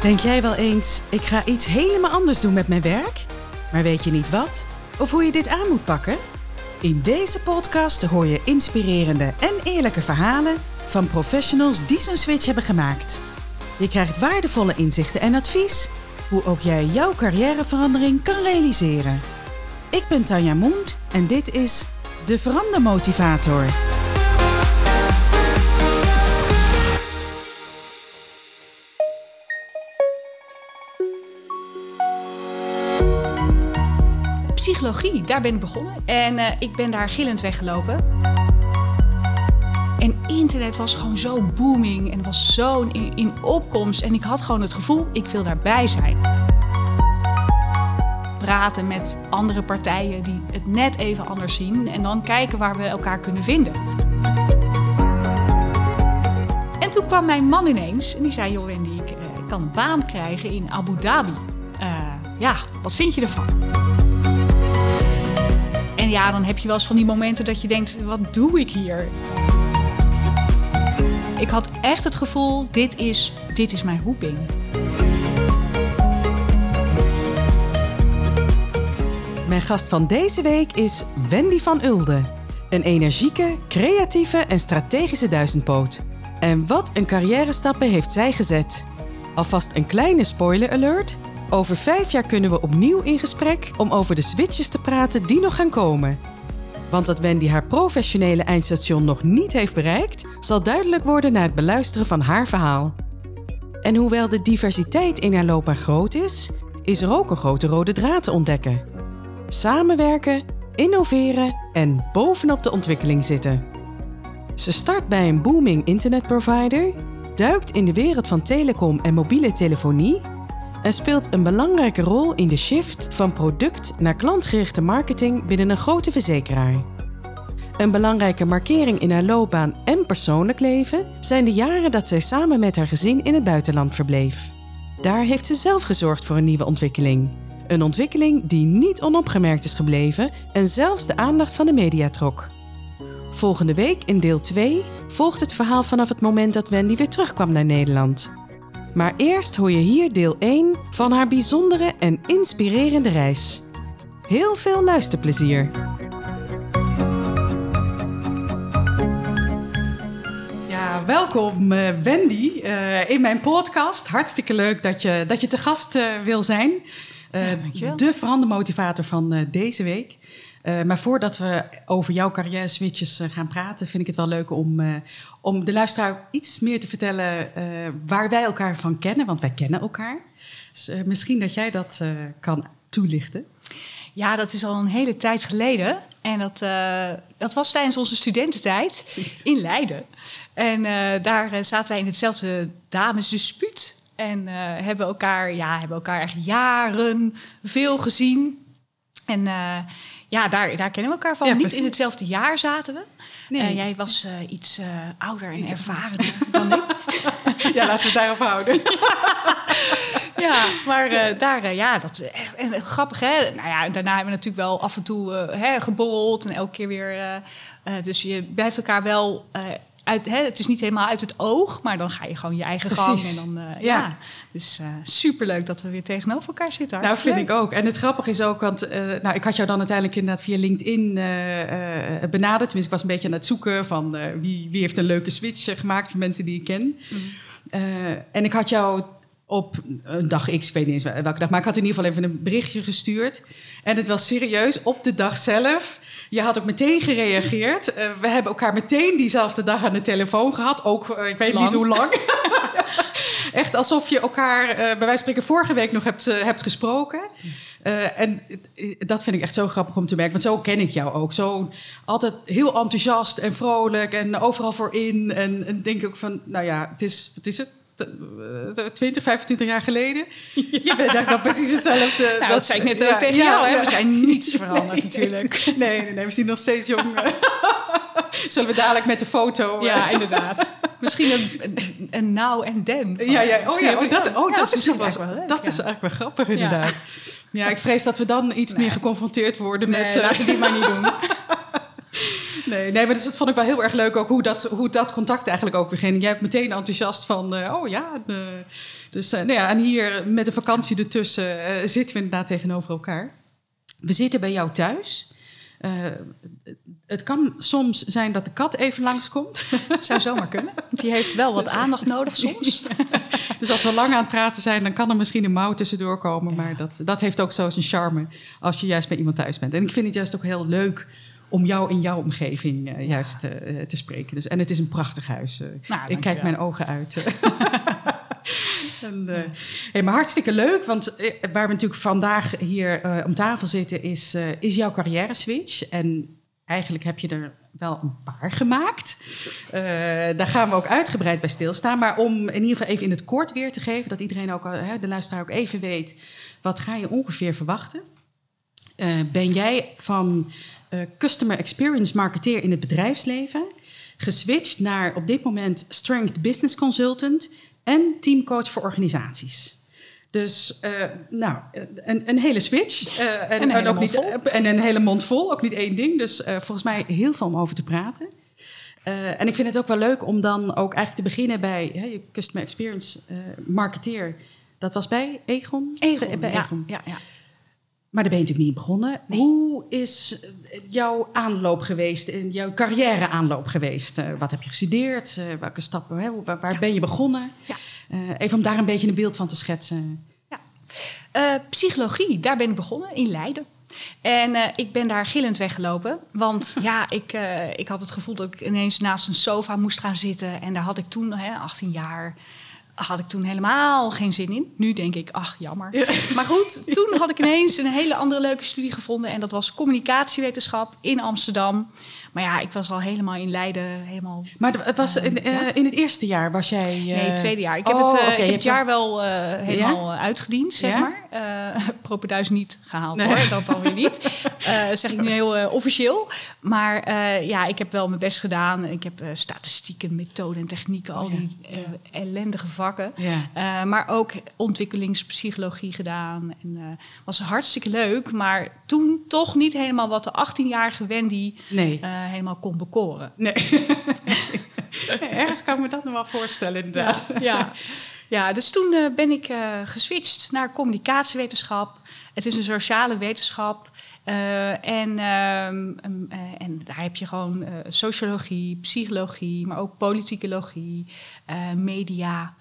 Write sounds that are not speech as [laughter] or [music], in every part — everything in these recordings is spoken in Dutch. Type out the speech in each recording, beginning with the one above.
Denk jij wel eens, ik ga iets helemaal anders doen met mijn werk? Maar weet je niet wat? Of hoe je dit aan moet pakken? In deze podcast hoor je inspirerende en eerlijke verhalen van professionals die zo'n switch hebben gemaakt. Je krijgt waardevolle inzichten en advies hoe ook jij jouw carrièreverandering kan realiseren. Ik ben Tanja Moend en dit is de Verandermotivator. Psychologie, daar ben ik begonnen. En eh, ik ben daar gillend weggelopen. En internet was gewoon zo booming en was zo in, in opkomst. En ik had gewoon het gevoel, ik wil daarbij zijn. Praten met andere partijen die het net even anders zien. En dan kijken waar we elkaar kunnen vinden. En toen kwam mijn man ineens en die zei: Joh, Wendy, ik, eh, kan een baan krijgen in Abu Dhabi. Eh, ja, wat vind je ervan? En ja, dan heb je wel eens van die momenten dat je denkt: wat doe ik hier? Ik had echt het gevoel: dit is, dit is mijn roeping. Mijn gast van deze week is Wendy van Ulde. Een energieke, creatieve en strategische duizendpoot. En wat een carrière stappen heeft zij gezet. Alvast een kleine spoiler alert. Over vijf jaar kunnen we opnieuw in gesprek om over de switches te praten die nog gaan komen. Want dat Wendy haar professionele eindstation nog niet heeft bereikt, zal duidelijk worden na het beluisteren van haar verhaal. En hoewel de diversiteit in haar loopbaan groot is, is er ook een grote rode draad te ontdekken. Samenwerken, innoveren en bovenop de ontwikkeling zitten. Ze start bij een booming internetprovider, duikt in de wereld van telecom en mobiele telefonie en speelt een belangrijke rol in de shift van product naar klantgerichte marketing binnen een grote verzekeraar. Een belangrijke markering in haar loopbaan en persoonlijk leven zijn de jaren dat zij samen met haar gezin in het buitenland verbleef. Daar heeft ze zelf gezorgd voor een nieuwe ontwikkeling. Een ontwikkeling die niet onopgemerkt is gebleven en zelfs de aandacht van de media trok. Volgende week in deel 2 volgt het verhaal vanaf het moment dat Wendy weer terugkwam naar Nederland. Maar eerst hoor je hier deel 1 van haar bijzondere en inspirerende reis. Heel veel luisterplezier! Ja, welkom uh, Wendy uh, in mijn podcast. Hartstikke leuk dat je, dat je te gast uh, wil zijn. Ja, de verandermotivator van deze week. Uh, maar voordat we over jouw carrière switches uh, gaan praten, vind ik het wel leuk om, uh, om de luisteraar iets meer te vertellen waar wij elkaar van kennen, want wij kennen elkaar. Dus misschien dat jij dat kan toelichten. Ja, dat is al een hele tijd geleden. En dat, dat was tijdens onze studententijd Precies. in Leiden. En daar zaten wij in hetzelfde damesdispuut. En hebben elkaar, ja, hebben elkaar echt jaren veel gezien. En ja, daar, daar kennen we elkaar van. Niet in hetzelfde jaar zaten we. Nee. Uh, jij was uh, iets uh, ouder en ervarener dan ik. [laughs] ja, laten we het daarop houden. [laughs] ja, maar daar, ja, dat en grappig hè. Nou ja, daarna hebben we natuurlijk wel af en toe hè, geborreld en elke keer weer. dus je blijft elkaar wel uit, hè, het is niet helemaal uit het oog, maar dan ga je gewoon je eigen gang. En dan, uh, ja. ja. Dus uh, superleuk dat we weer tegenover elkaar zitten. Nou, vind ik ook. En het grappige is ook, want uh, nou, ik had jou dan uiteindelijk inderdaad via LinkedIn benaderd. Tenminste, ik was een beetje aan het zoeken van wie, wie heeft een leuke switch gemaakt voor mensen die ik ken. Mm. en ik had jou op een dag X, ik weet niet eens welke dag, maar ik had in ieder geval even een berichtje gestuurd. En het was serieus, op de dag zelf. Je had ook meteen gereageerd. Uh, we hebben elkaar meteen diezelfde dag aan de telefoon gehad. Ook, uh, ik weet lang. niet hoe lang. [laughs] Echt alsof je elkaar, uh, bij wijze van spreken, vorige week nog hebt, hebt gesproken. en dat vind ik echt zo grappig om te merken. Want zo ken ik jou ook. Zo altijd heel enthousiast en vrolijk en overal voor in. En, en denk ik ook van, nou ja, het is, wat is het? 20, 25 jaar geleden. [laughs] Ja. Je bent eigenlijk precies hetzelfde. Nou, dat, dat zei ik net ook ja, tegen jou. We zijn niets veranderd [laughs] nee, natuurlijk. Nee, nee, nee, we zien nog steeds jong. [laughs] Zullen we dadelijk met de foto... Ja, inderdaad. Misschien een, een now en then. Ja, ja. Oh ja, oh, dat, oh, dat, is, wel, dat is eigenlijk wel grappig inderdaad. Ja, ik vrees dat we dan iets meer geconfronteerd worden nee, met... laten we die maar niet doen. Nee, nee, maar dus dat vond ik wel heel erg leuk ook hoe dat, hoe dat contact eigenlijk ook begint. Jij ook meteen enthousiast van, uh, oh ja. Uh, dus uh, nou ja, en hier met de vakantie ertussen zitten we inderdaad tegenover elkaar. We zitten bij jou thuis. het kan soms zijn dat de kat even langskomt. [laughs] Zou zomaar kunnen. Die heeft wel wat dus, aandacht nodig soms. [laughs] dus als we lang aan het praten zijn, dan kan er misschien een mouw tussendoor komen. Ja. Maar dat, dat heeft ook zo zijn charme als je juist bij iemand thuis bent. En ik vind het juist ook heel leuk om jou in jouw omgeving uh, juist uh, te spreken. Dus, en het is een prachtig huis. Uh, nou, ik kijk mijn ogen uit. [laughs] [laughs] en, hey, maar hartstikke leuk, want waar we natuurlijk vandaag hier om tafel zitten, is, is jouw carrière switch. En eigenlijk heb je er wel een paar gemaakt. daar gaan we ook uitgebreid bij stilstaan. Maar om in ieder geval even in het kort weer te geven, dat iedereen ook, de luisteraar ook even weet, wat ga je ongeveer verwachten? ben jij van uh, customer experience marketeer in het bedrijfsleven. Geswitcht naar op dit moment strength business consultant en teamcoach voor organisaties. Dus uh, nou, een, een, hele switch. Uh, en, een hele ook niet, en een hele mond vol, ook niet één ding. Dus volgens mij heel veel om over te praten. en ik vind het ook wel leuk om dan ook eigenlijk te beginnen bij hè, je customer experience marketeer. Dat was bij Egon? Egon, bij Egon. ja. ja. Maar daar ben je natuurlijk niet begonnen. Hoe is jouw aanloop geweest, jouw carrière aanloop geweest? Uh, wat heb je gestudeerd? Uh, welke stappen? Hè? Waar, waar ja. ben je begonnen? Ja. Even om daar een beetje een beeld van te schetsen. Ja. psychologie, daar ben ik begonnen in Leiden. En ik ben daar gillend weggelopen. Want [laughs] ja, ik, ik had het gevoel dat ik ineens naast een sofa moest gaan zitten. En daar had ik toen, hè, 18 jaar, had ik toen helemaal geen zin in. Nu denk ik, ach, jammer. Maar goed, [laughs] toen had ik ineens een hele andere leuke studie gevonden. En dat was communicatiewetenschap in Amsterdam. Maar ja, ik was al helemaal in Leiden. Helemaal, maar het was in, uh, in het eerste jaar was jij... Uh... Nee, het tweede jaar. Ik heb oh, het, uh, ik heb het jaar wel helemaal uitgediend, zeg ja? [laughs] maar. propenduis niet gehaald nee. hoor, dat dan weer niet. zeg ik nu [laughs] heel officieel. Maar ja, ik heb wel mijn best gedaan. Ik heb statistieken, methoden en technieken, al oh, die ellendige vakken. maar ook ontwikkelingspsychologie gedaan. En was hartstikke leuk. Maar toen toch niet helemaal wat de 18-jarige Wendy... Nee helemaal kon bekoren. [laughs] Nee. Ergens kan ik me dat nog wel voorstellen, inderdaad. Ja, ja. Ja dus toen uh, ben ik uh, geswitcht naar communicatiewetenschap. Het is een sociale wetenschap. Uh, en, en daar heb je gewoon sociologie, psychologie, maar ook politicologie, media.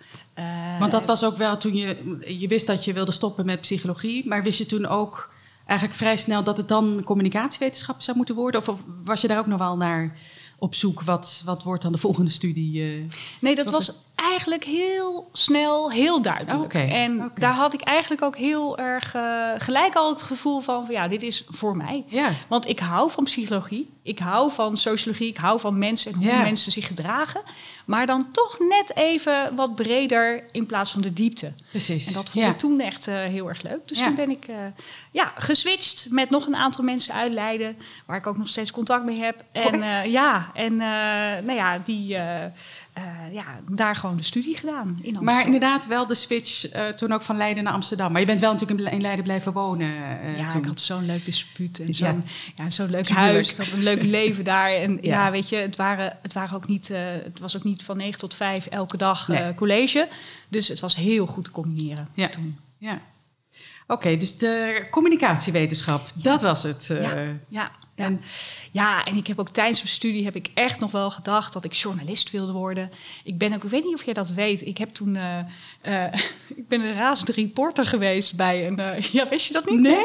Want dat was ook wel toen je, je wist dat je wilde stoppen met psychologie, maar wist je toen ook eigenlijk vrij snel dat het dan communicatiewetenschap zou moeten worden? Of, of was je daar ook nog wel naar op zoek? Wat, wat wordt dan de [laughs] volgende studie? Nee, dat was eigenlijk heel snel, heel duidelijk. Okay, en okay. daar had ik eigenlijk ook heel erg uh, gelijk al het gevoel van, van, ja, dit is voor mij. Want ik hou van psychologie, ik hou van sociologie, ik hou van mensen en hoe mensen zich gedragen. Maar dan toch net even wat breder in plaats van de diepte. Precies. En dat vond ik toen echt uh, heel erg leuk. Dus toen ben ik uh, ja, geswitcht met nog een aantal mensen uit Leiden, waar ik ook nog steeds contact mee heb. En uh, ja, en nou ja, die uh, ja, daar gewoon de studie gedaan in Amsterdam. Maar inderdaad wel de switch uh, toen ook van Leiden naar Amsterdam. Maar je bent wel natuurlijk in Leiden blijven wonen. Uh, ja, toen. ik had zo'n leuk dispuut en zo'n ja, ja zo'n leuk huis. Ik had een leuk leven daar. En ja, ja weet je, het, waren, het, waren ook niet, het was ook niet van 9 tot 5 elke dag nee. college. Dus het was heel goed te combineren ja. toen. Ja. Oké, okay, dus de communicatiewetenschap, dat was het. ja. ja. En, ja, en ik heb ook tijdens mijn studie heb ik echt nog wel gedacht dat ik journalist wilde worden. Ik ben ook, ik weet niet of jij dat weet. Ik heb toen, uh, uh, [laughs] ik ben een razende reporter geweest bij een, uh, [laughs] ja, wist je dat niet? Nee.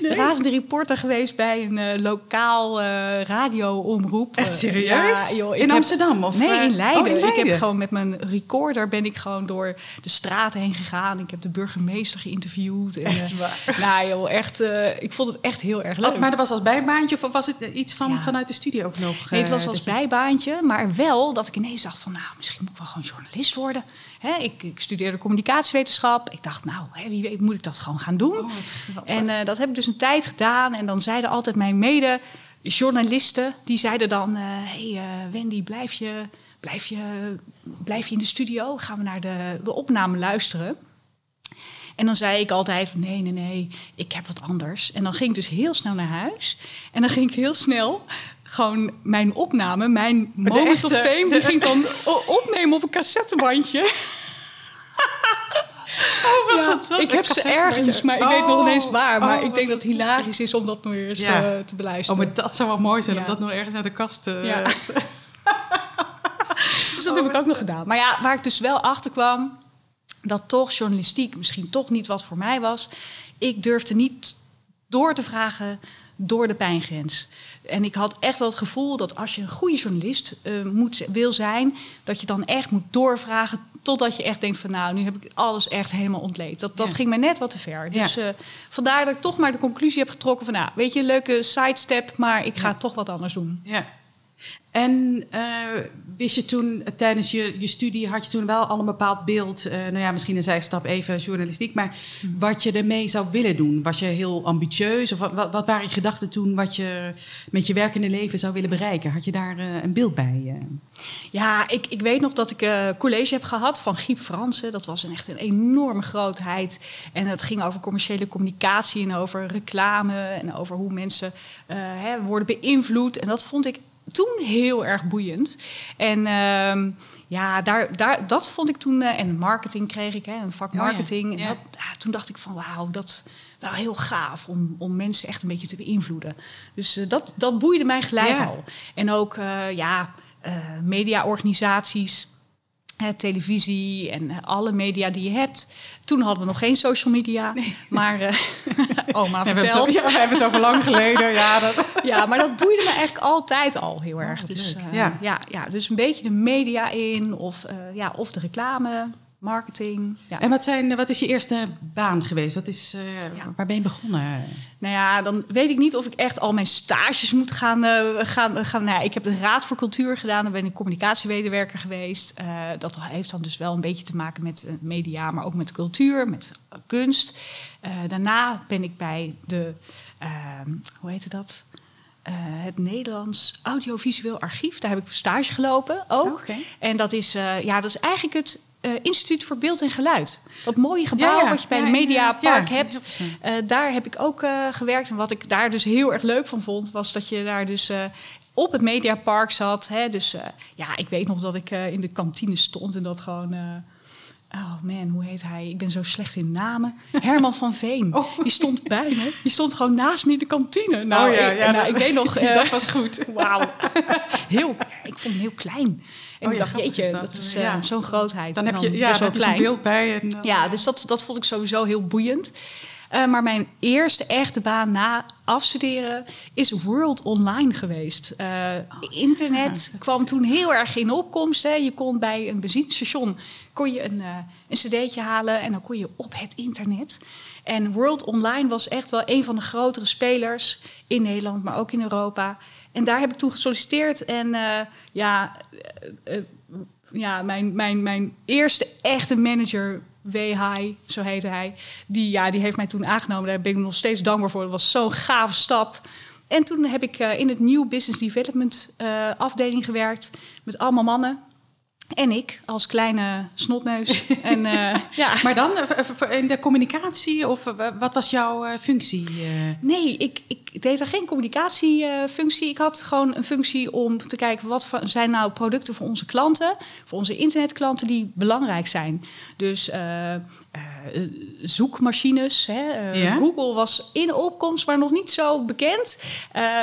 nee. Razende reporter geweest bij een lokaal radioomroep. Echt serieus? Ja, joh, in heb, Amsterdam? Of, nee, in Leiden. oh, in Leiden. Ik heb gewoon met mijn recorder ben ik gewoon door de straat heen gegaan. Ik heb de burgemeester geïnterviewd. En, echt waar? nou joh, echt, ik vond het echt heel erg leuk. Oh, maar dat was als bijbaantje of was het iets van, ja. vanuit de studie ook nog? Nee, het was als je... bijbaantje, maar wel dat ik ineens dacht van... nou, misschien moet ik wel gewoon journalist worden. Hè, ik, ik, studeerde communicatiewetenschap. Ik dacht, nou, hè, wie weet moet ik dat gewoon gaan doen. Oh, en uh, dat heb ik dus een tijd gedaan. En dan zeiden altijd mijn mede journalisten... die zeiden dan, hé uh, hey, Wendy, blijf je, blijf, je, blijf je in de studio? Gaan we naar de, de opname luisteren? En dan zei ik altijd: nee, nee, nee, ik heb wat anders. En dan ging ik dus heel snel naar huis. En dan ging ik heel snel gewoon mijn opname, mijn moment echte- of fame, die ging dan opnemen op een cassettebandje. [laughs] Oh, wat Ja, fantastisch. ik heb ze ergens, maar ik weet nog ineens Oh, waar. Maar oh, ik denk dat het hilarisch is om dat nog eens Ja. te, te Oh, beluisteren. maar dat zou wel mooi zijn Ja. om dat nog ergens uit de kast te... Ja. [laughs] Dus dat heb ik ook nog gedaan. Maar ja, waar ik dus wel achter kwam, dat toch journalistiek misschien toch niet wat voor mij was. Ik durfde niet door te vragen door de pijngrens. En ik had echt wel het gevoel dat als je een goede journalist eh, moet, wil zijn, dat je dan echt moet doorvragen totdat je echt denkt van nou, nu heb ik alles echt helemaal ontleed. Dat, dat Ja. ging mij net wat te ver. Ja. Dus eh, vandaar dat ik toch maar de conclusie heb getrokken van nou, weet je, leuke sidestep, maar ik ga Ja. toch wat anders doen. Ja. En eh, wist je toen eh, tijdens je, je studie, had je toen wel al een bepaald beeld, eh, nou ja, misschien een zijstap even journalistiek, maar wat je ermee zou willen doen? Was je heel ambitieus of wat, wat, waren je gedachten toen wat je met je werkende leven zou willen bereiken? Had je daar een beeld bij? Ja, ik, ik weet nog dat ik college heb gehad van Giep Fransen. Dat was een, echt een enorme grootheid. En het ging over commerciële communicatie en over reclame en over hoe mensen hè, worden beïnvloed. En dat vond ik toen heel erg boeiend. En ehm, ja, daar, daar, dat vond ik toen. eh, en marketing kreeg ik, hè, een vak Oh ja, marketing. En dat, toen dacht ik van wauw, dat is wel heel gaaf om, om mensen echt een beetje te beïnvloeden. Dus eh, dat, dat boeide mij gelijk Ja. al. En ook eh, ja, mediaorganisaties, hè, televisie en eh, alle media die je hebt. Toen hadden we nog geen social media, maar eh [laughs] oma We hebben, het, ja, we hebben het over lang geleden. Ja, dat... [laughs] Ja, maar dat boeide me eigenlijk altijd al heel erg. wat dus, eh, Ja. ja. Ja, dus een beetje de media in of, ja, of de reclame, marketing. Ja. En wat, zijn, wat is je eerste baan geweest? Wat is, eh, Ja. Waar ben je begonnen? Nou ja, dan weet ik niet of ik echt al mijn stages moet gaan. eh, gaan, gaan nou ja, ik heb de Raad voor Cultuur gedaan. Dan ben ik communicatiemedewerker geweest. Eh, dat heeft dan dus wel een beetje te maken met media, maar ook met cultuur, met kunst. Daarna ben ik bij de, ehm, hoe heette dat? Het Nederlands Audiovisueel Archief. Daar heb ik stage gelopen ook. En dat is, ja, dat is eigenlijk het eh, Instituut voor Beeld en Geluid. Dat mooie gebouw Ja, ja. wat je bij Ja, de Mediapark hebt. Eh, daar heb ik ook eh, gewerkt. En wat ik daar dus heel erg leuk van vond, was dat je daar dus op het Mediapark zat. Hè? Dus ja, ik weet nog dat ik in de kantine stond en dat gewoon. Oh man, hoe heet hij? Ik ben zo slecht in namen. Herman van Veen. Oh. Die stond bij me. Die stond gewoon naast me in de kantine. Nou, Oh ja, ik, ja, nou, dat- ik weet nog... [laughs] eh, dat was goed. Wauw. [laughs] heel, ik vond hem heel klein. En Oh ik dacht, jeetje, dat, dat. is Ja. eh, zo'n grootheid. Dan heb je, ja, dan wel heb je zo'n klein. beeld bij. En, Ja, dus dat, dat vond ik sowieso heel boeiend. Eh, maar mijn eerste echte baan na afstuderen is World Online geweest. Eh, internet kwam toen heel erg in opkomst. Hè. Je kon bij een benzinestation kon je een, eh, een cd'tje halen en dan kon je op het internet. En World Online was echt wel een van de grotere spelers in Nederland, maar ook in Europa. En daar heb ik toen gesolliciteerd. En ja, ja mijn, mijn, mijn eerste echte manager, W.H., zo heette hij, die, ja, die heeft mij toen aangenomen. Daar ben ik nog steeds dankbaar voor. Dat was zo'n gave stap. En toen heb ik eh, in het New Business Development eh, afdeling gewerkt met allemaal mannen. En ik als kleine snotneus. [laughs] en eh, ja. Maar dan eh, in de communicatie of eh, wat was jouw functie? Nee, ik, ik deed daar geen communicatiefunctie. ik had gewoon een functie om te kijken wat zijn nou producten voor onze klanten, voor onze internetklanten die belangrijk zijn. Dus zoekmachines. Hè. Ja? Google was in opkomst, maar nog niet zo bekend.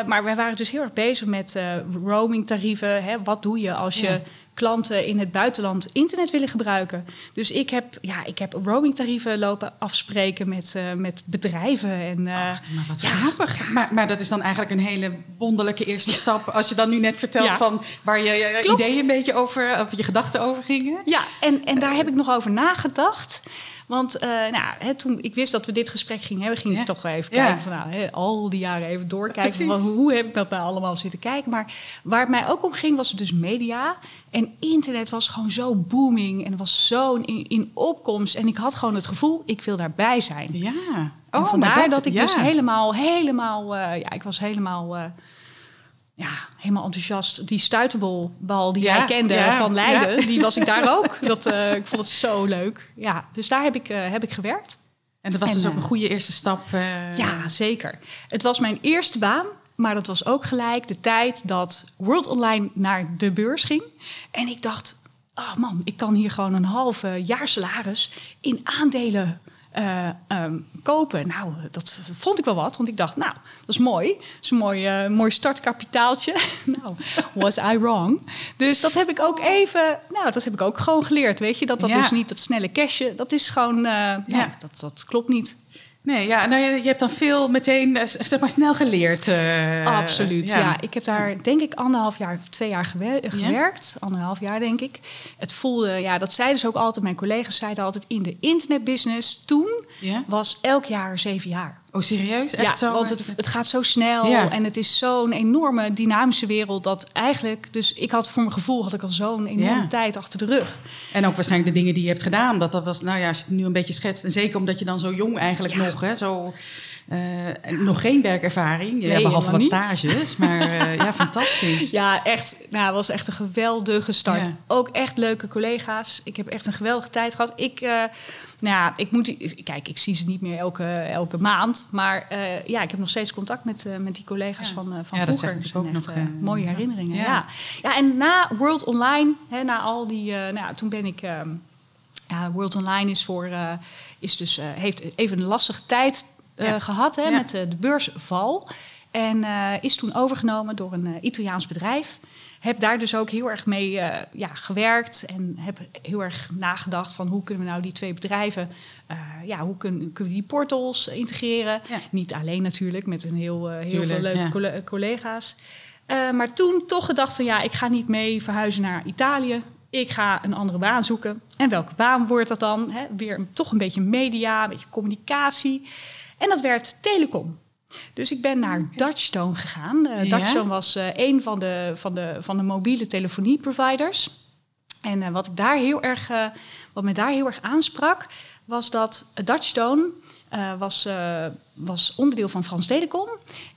Maar wij waren dus heel erg bezig met roamingtarieven. Hè. Wat doe je als je Ja. Klanten in het buitenland internet willen gebruiken. Dus ik heb, ja, ik heb roamingtarieven lopen afspreken met, eh, met bedrijven. En, eh, Wacht, maar wat ja. grappig. Maar, maar dat is dan eigenlijk een hele wonderlijke eerste stap. Als je dan nu net vertelt Ja. van waar je, je Klopt. ideeën een beetje over, of je gedachten over gingen. Ja, en, en daar heb ik nog over nagedacht. Want eh, nou, hè, toen ik wist dat we dit gesprek gingen hebben, ging ik toch wel even kijken van nou, hè, al die jaren even doorkijken. Van, hoe heb ik dat nou allemaal zitten kijken? Maar waar het mij ook om ging, was het dus media. En internet was gewoon zo booming en was zo in, in opkomst. En ik had gewoon het gevoel, ik wil daarbij zijn. Ja. en maar vandaar dat, ik ja. dus helemaal, helemaal, eh, ja, ik was helemaal, eh, ja, helemaal enthousiast. Die stuiterbal die Ja, jij kende ja, van Leiden, ja. die was ik daar [laughs] ook. Dat, eh, ik vond het zo leuk. Ja, dus daar heb ik, eh, heb ik gewerkt. En dat was En, dus ook eh, een goede eerste stap. eh, Ja, zeker. Het was mijn eerste baan. Maar dat was ook gelijk de tijd dat World Online naar de beurs ging. En ik dacht, oh man, ik kan hier gewoon een halve jaar salaris in aandelen uh, um, kopen. Nou, dat vond ik wel wat, want ik dacht, nou, dat is mooi. Dat is een mooi, uh, mooi startkapitaaltje. [laughs] nou, was I wrong? Dus dat heb ik ook even, nou, dat heb ik ook gewoon geleerd, weet je. Dat dat ja. dus niet dat snelle cashje, dat is gewoon, uh, ja. ja, dat, dat klopt niet. Nee, ja, nou, je, hebt dan veel meteen zeg maar, snel geleerd. Uh, Absoluut, ja. ja. Ik heb daar denk ik anderhalf jaar, twee jaar gewer gewerkt. Ja? Anderhalf jaar denk ik. Het voelde, ja, dat zeiden ze ook altijd. Mijn collega's zeiden altijd in de internetbusiness. Toen ja? was elk jaar zeven jaar. Oh, serieus? Echt ja, zo? want het, het gaat zo snel en het is zo'n enorme dynamische wereld dat eigenlijk, dus ik had voor mijn gevoel had ik al zo'n enorme ja. tijd achter de rug. En ook waarschijnlijk de dingen die je hebt gedaan, dat dat was, nou ja, als je het nu een beetje schetst, en zeker omdat je dan zo jong eigenlijk nog, hè, zo uh, nog geen werkervaring, nee, behalve wat niet. stages, maar uh, [laughs] ja, fantastisch. Ja, echt, nou, het was echt een geweldige start. Ook echt leuke collega's. Ik heb echt een geweldige tijd gehad. Ik, uh, nou ja, ik moet, kijk, ik zie ze niet meer elke, elke maand, maar ja, ik heb nog steeds contact met, met die collega's ja. van, van ja, vroeger. Dat zijn ook nog mooie herinneringen. Ja. ja. Ja. en na World Online, hè, na al die, nou, toen ben ik. Ehm, ja, World Online is voor, is dus, heeft even een lastige tijd uh, gehad hè, met de, de beursval. En uh, is toen overgenomen door een uh, Italiaans bedrijf. Heb daar dus ook heel erg mee ja, gewerkt. En heb heel erg nagedacht van hoe kunnen we nou die twee bedrijven... ja, hoe kun, kunnen we die portals integreren? Ja. Niet alleen natuurlijk, met een heel, heel Tuurlijk, veel leuke ja. collega's. maar toen toch gedacht van ja, ik ga niet mee verhuizen naar Italië. Ik ga een andere baan zoeken. En welke baan wordt dat dan? Hè? Weer toch een beetje media, een beetje communicatie... En dat werd telecom. Dus ik ben naar Dutchstone gegaan. Uh, Dutchstone was uh, een van de, van, de, van de mobiele telefonieproviders. En uh, wat, ik daar heel erg, wat me daar heel erg aansprak, was dat Dutchstone was, was onderdeel van Frans Telecom.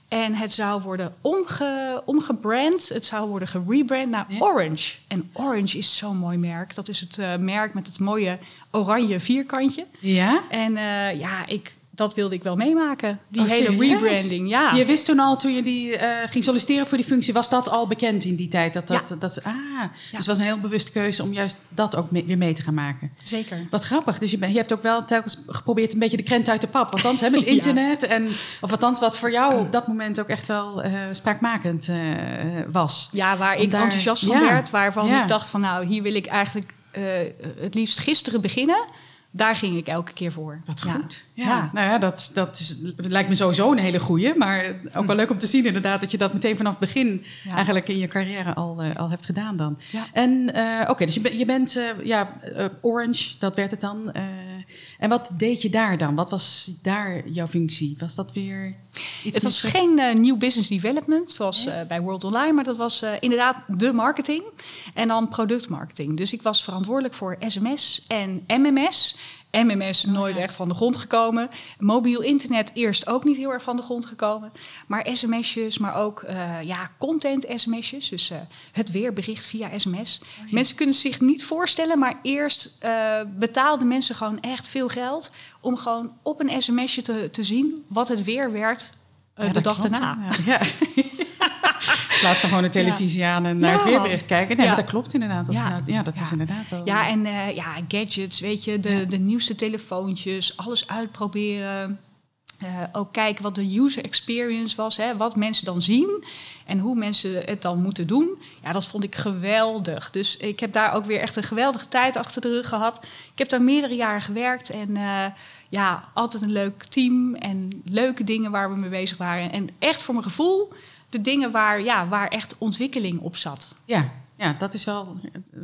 En het zou worden omge, omgebrand, het zou worden gerebrand naar ja. Orange. En Orange is zo'n mooi merk. Dat is het merk met het mooie oranje vierkantje. Ja? En ja, ik, dat wilde ik wel meemaken. Die oh, hele rebranding, ja. Je wist toen al, toen je die uh, ging solliciteren voor die functie, was dat al bekend in die tijd? Dat, dat, ja. dat, ah, ja. Dus het was een heel bewuste keuze om juist dat ook mee, weer mee te gaan maken. Zeker. Wat grappig. Dus je, ben, je hebt ook wel telkens geprobeerd een beetje de krent uit de pap. Althans, hè, met internet. en, of althans, wat voor jou op dat moment ook echt wel uh, spraakmakend uh, was. Ja, waar ik daar, enthousiast van werd. Waarvan ik dacht van, nou, hier wil ik eigenlijk het liefst gisteren beginnen daar ging ik elke keer voor. Wat goed. Ja. ja. Nou ja, dat, dat, is, lijkt me sowieso een hele goeie. Maar ook wel leuk om te zien inderdaad... dat je dat meteen vanaf het begin eigenlijk in je carrière al, uh, al hebt gedaan dan. En uh, oké, okay, dus je, je bent uh, ja, Orange, dat werd het dan. En wat deed je daar dan? Wat was daar jouw functie? Was dat weer iets Het was geen nieuw business development, zoals bij World Online... maar dat was inderdaad de marketing en dan productmarketing. Dus ik was verantwoordelijk voor sms en MMS... MMS oh, nooit echt van de grond gekomen. Mobiel internet eerst ook niet heel erg van de grond gekomen. Maar sms'jes, maar ook uh, ja, content sms'jes. Dus uh, het weerbericht via sms. Oh, mensen kunnen zich niet voorstellen, maar eerst uh, betaalden mensen gewoon echt veel geld... om gewoon op een sms'je te, te zien wat het weer werd ja, de dag daarna. Ja. [laughs] In plaats van gewoon de televisie aan en naar het weerbericht kijken. Nee, maar dat klopt inderdaad. Als ja. ja, dat is inderdaad wel... Ja, en uh, ja, gadgets, weet je, de, de nieuwste telefoontjes, alles uitproberen. Uh, ook kijken wat de user experience was, hè, wat mensen dan zien en hoe mensen het dan moeten doen. Ja, dat vond ik geweldig. Dus ik heb daar ook weer echt een geweldige tijd achter de rug gehad. Ik heb daar meerdere jaren gewerkt en uh, ja, altijd een leuk team en leuke dingen waar we mee bezig waren. En echt voor mijn gevoel de dingen waar, ja, waar echt ontwikkeling op zat. Ja, ja, dat is wel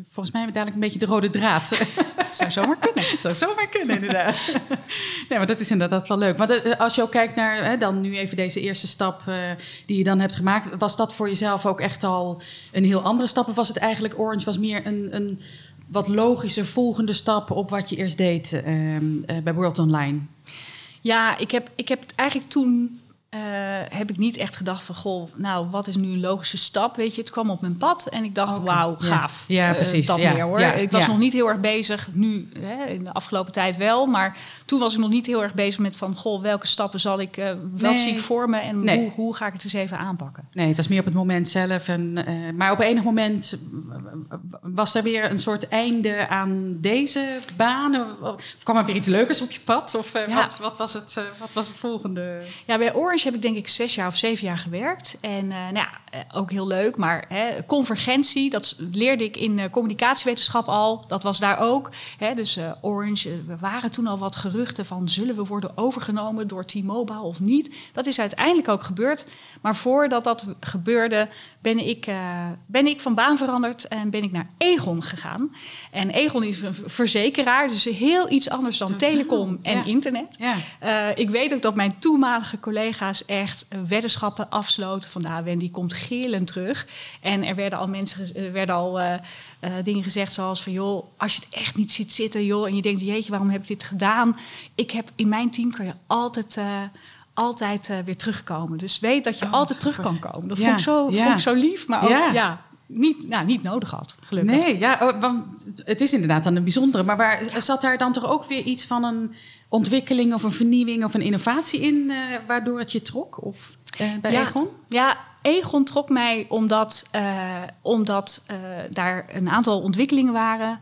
volgens mij dadelijk een beetje de rode draad. [laughs] zou zomaar kunnen. Het [laughs] zou zomaar kunnen, inderdaad. nee, maar dat is inderdaad wel leuk. Want eh, als je ook kijkt naar hè, dan nu even deze eerste stap uh, die je dan hebt gemaakt, was dat voor jezelf ook echt al een heel andere stap? Of was het eigenlijk Orange was meer een, een wat logische volgende stap op wat je eerst deed uh, uh, bij World Online? Ja, ik heb, ik heb het eigenlijk toen eh, heb ik niet echt gedacht van, goh, nou, wat is nu een logische stap? Weet je, het kwam op mijn pad en ik dacht, wauw, gaaf. Ja, Eh, precies, dat ja, meer hoor. ja, ik was nog niet heel erg bezig, nu hè, in de afgelopen tijd wel, maar toen was ik nog niet heel erg bezig met van, goh, welke stappen zal ik, eh, wat Nee. zie ik voor me en Nee. hoe, hoe ga ik het eens even aanpakken? Nee, het was meer op het moment zelf. En, maar op enig moment was er weer een soort einde aan deze banen? Of kwam er weer iets leukers op je pad? Of wat, wat, was het, wat was het volgende? Ja, bij Orange heb ik denk ik zes jaar of zeven jaar gewerkt. En eh, nou ja, eh, ook heel leuk. Maar hè, convergentie, dat leerde ik in eh, communicatiewetenschap al. Dat was daar ook. Hè, dus Orange, er waren toen al wat geruchten van... zullen we worden overgenomen door T-Mobile of niet? Dat is uiteindelijk ook gebeurd. Maar voordat dat gebeurde, ben ik, eh, ben ik van baan veranderd... en ben ik naar Egon gegaan. En Egon is een verzekeraar, dus heel iets anders dan Totaal, telecom en ja. internet. Ja. Eh, ik weet ook dat mijn toenmalige collega's echt eh, weddenschappen afsloten. Van nou, Wendy komt gillend terug. En er werden al mensen, er werden al dingen gezegd zoals van joh, als je het echt niet ziet zitten, joh, en je denkt, jeetje, waarom heb ik dit gedaan? Ik heb in mijn team kan je altijd. Altijd eh, weer terugkomen. Dus weet dat je Oh, altijd terug kan komen. Dat Ja, vond, ik zo, ja. vond ik zo lief, maar ook Ja. ja. niet, nou, niet nodig had, gelukkig. Nee, ja, oh, want het is inderdaad dan een bijzondere. Maar waar, zat daar dan toch ook weer iets van een ontwikkeling of een vernieuwing of een innovatie in, eh, waardoor het je trok? Of eh, bij Egon? Ja, Egon trok mij omdat, omdat daar een aantal ontwikkelingen waren.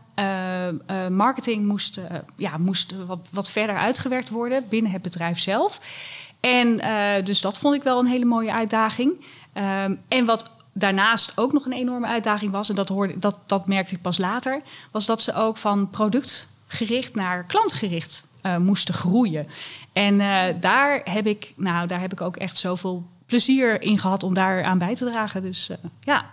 Marketing moest, ja, moest wat, wat verder uitgewerkt worden binnen het bedrijf zelf. En eh, dus dat vond ik wel een hele mooie uitdaging. Ehm, en wat daarnaast ook nog een enorme uitdaging was, en dat, hoorde, dat, dat merkte ik pas later, was dat ze ook van productgericht naar klantgericht eh, moesten groeien. En eh, daar, heb ik, nou, daar heb ik ook echt zoveel plezier in gehad om daar aan bij te dragen. Dus ja,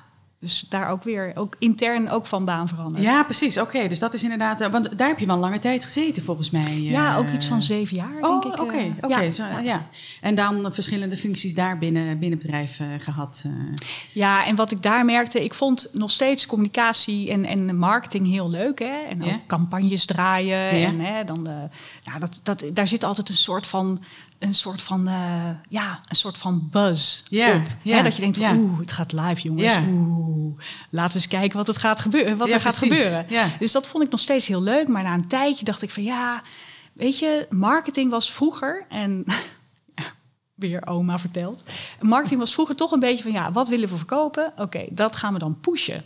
dus daar ook weer, ook intern ook van baan veranderd. Ja, precies. Oké, dus dat is inderdaad... eh, want daar heb je wel lange tijd gezeten, volgens mij. Ja, eh. ook iets van zeven jaar, Oh, denk oké. ik. eh, oké, ja. zo, ja. En dan verschillende functies daar binnen, binnen bedrijf eh, gehad. eh. Ja, en wat ik daar merkte, ik vond nog steeds communicatie en, en marketing heel leuk. Hè? En ook Ja. campagnes draaien. Ja. En hè, dan, eh, nou, dat, dat, daar zit altijd een soort van, een soort van, eh, ja, een soort van buzz Ja, op. Hè? Dat je denkt, oeh, het gaat live, jongens. Oeh, laten we eens kijken wat, het gaat gebeuren, wat Ja, er gaat precies. gebeuren. Ja. Dus dat vond ik nog steeds heel leuk. Maar na een tijdje dacht ik van, ja, weet je, marketing was vroeger... en weer oma vertelt. Marketing was vroeger toch een beetje van ja, wat willen we verkopen? Oké, dat gaan we dan pushen.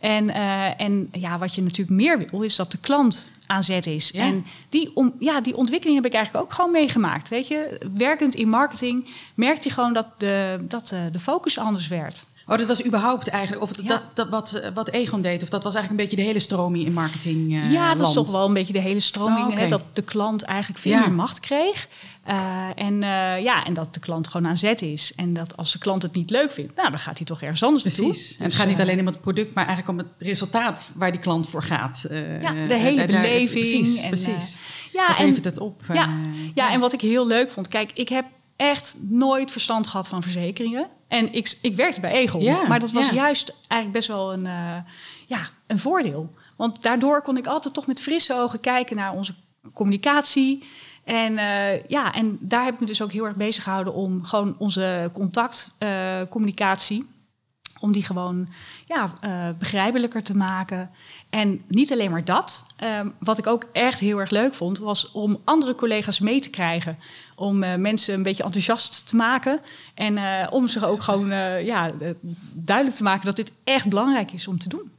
En, eh, en ja, wat je natuurlijk meer wil, is dat de klant aan zet is. Ja. En die, om, ja, die ontwikkeling heb ik eigenlijk ook gewoon meegemaakt. Weet je, werkend in marketing merkte je gewoon dat de, dat eh, de focus anders werd. Oh, dat was überhaupt eigenlijk... Of Ja. dat, dat, wat, eh, wat Egon deed, of dat was eigenlijk een beetje de hele stroming in marketing ja, dat is toch wel een beetje de hele stroming. Oh, hè, dat de klant eigenlijk veel Ja. meer macht kreeg. Eh, en, eh, ja, en dat de klant gewoon aan zet is. En dat als de klant het niet leuk vindt, nou, dan gaat hij toch ergens anders naartoe. Precies. En het Dus, gaat niet eh, alleen om het product, maar eigenlijk om het resultaat waar die klant voor gaat. Ja, de hele beleving Precies, en, precies. Ja, en, levert het op? ja, eh, ja, en wat ik heel leuk vond. Kijk, ik heb echt nooit verstand gehad van verzekeringen. En ik, ik werkte bij. Ja, maar dat was ja. juist eigenlijk best wel een, ja, een voordeel. Want daardoor kon ik altijd toch met frisse ogen kijken naar onze communicatie. En, eh, ja, en daar heb ik me dus ook heel erg bezig gehouden om gewoon onze contactcommunicatie om die gewoon ja, eh, begrijpelijker te maken. En niet alleen maar dat. Ehm, wat ik ook echt heel erg leuk vond, was om andere collega's mee te krijgen. Om eh, mensen een beetje enthousiast te maken. En eh, om ze ook gewoon eh, ja, eh, duidelijk te maken dat dit echt belangrijk is om te doen.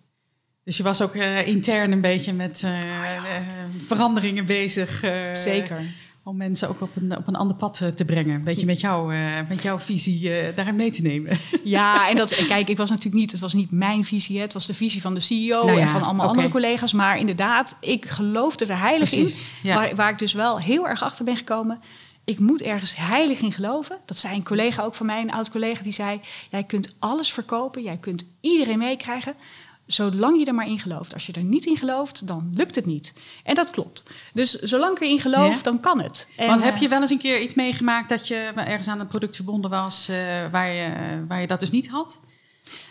Dus je was ook eh, intern een beetje met eh, eh, veranderingen bezig. Zeker. Om mensen ook op een, op een ander pad te brengen. Een beetje met, jou, met jouw visie daarin mee te nemen. [laughs] Ja, en dat, en kijk, ik was natuurlijk niet, het was niet mijn visie, het was de visie van de CEO Nou ja, en van allemaal andere collega's. Maar inderdaad, ik geloofde er heilig Precies, in. ja. Waar, waar ik dus wel heel erg achter ben gekomen. Ik moet ergens heilig in geloven. Dat zei een collega ook van mij, een oud collega, die zei: Jij kunt alles verkopen, jij kunt iedereen meekrijgen. Zolang je er maar in gelooft. Als je er niet in gelooft, dan lukt het niet. En dat klopt. Dus zolang ik erin geloof, Ja. dan kan het. En, Want heb eh, je wel eens een keer iets meegemaakt dat je ergens aan een product verbonden was eh, waar, je, waar je dat dus niet had?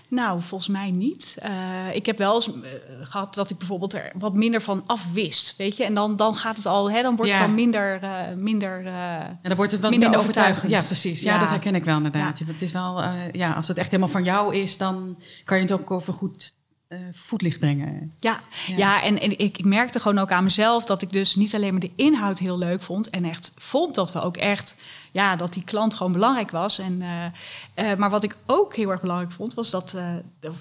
Nou, volgens mij niet. Uh, ik heb wel eens uh, gehad dat ik bijvoorbeeld er wat minder van afwist, weet je. En dan, dan gaat het al, hè, dan wordt het dan minder... Uh, minder ja, dan wordt het wat minder, minder overtuigend. Ja, precies. Ja, ja, dat herken ik wel inderdaad. Ja. Het is wel, ja, als het echt helemaal van jou is, dan kan je het ook over goed uh, voetlicht brengen. Ja, ja. en, en ik, ik, merkte gewoon ook aan mezelf dat ik dus niet alleen maar de inhoud heel leuk vond en echt vond dat we ook echt, ja, dat die klant gewoon belangrijk was. En, uh, uh, maar wat ik ook heel erg belangrijk vond, was dat,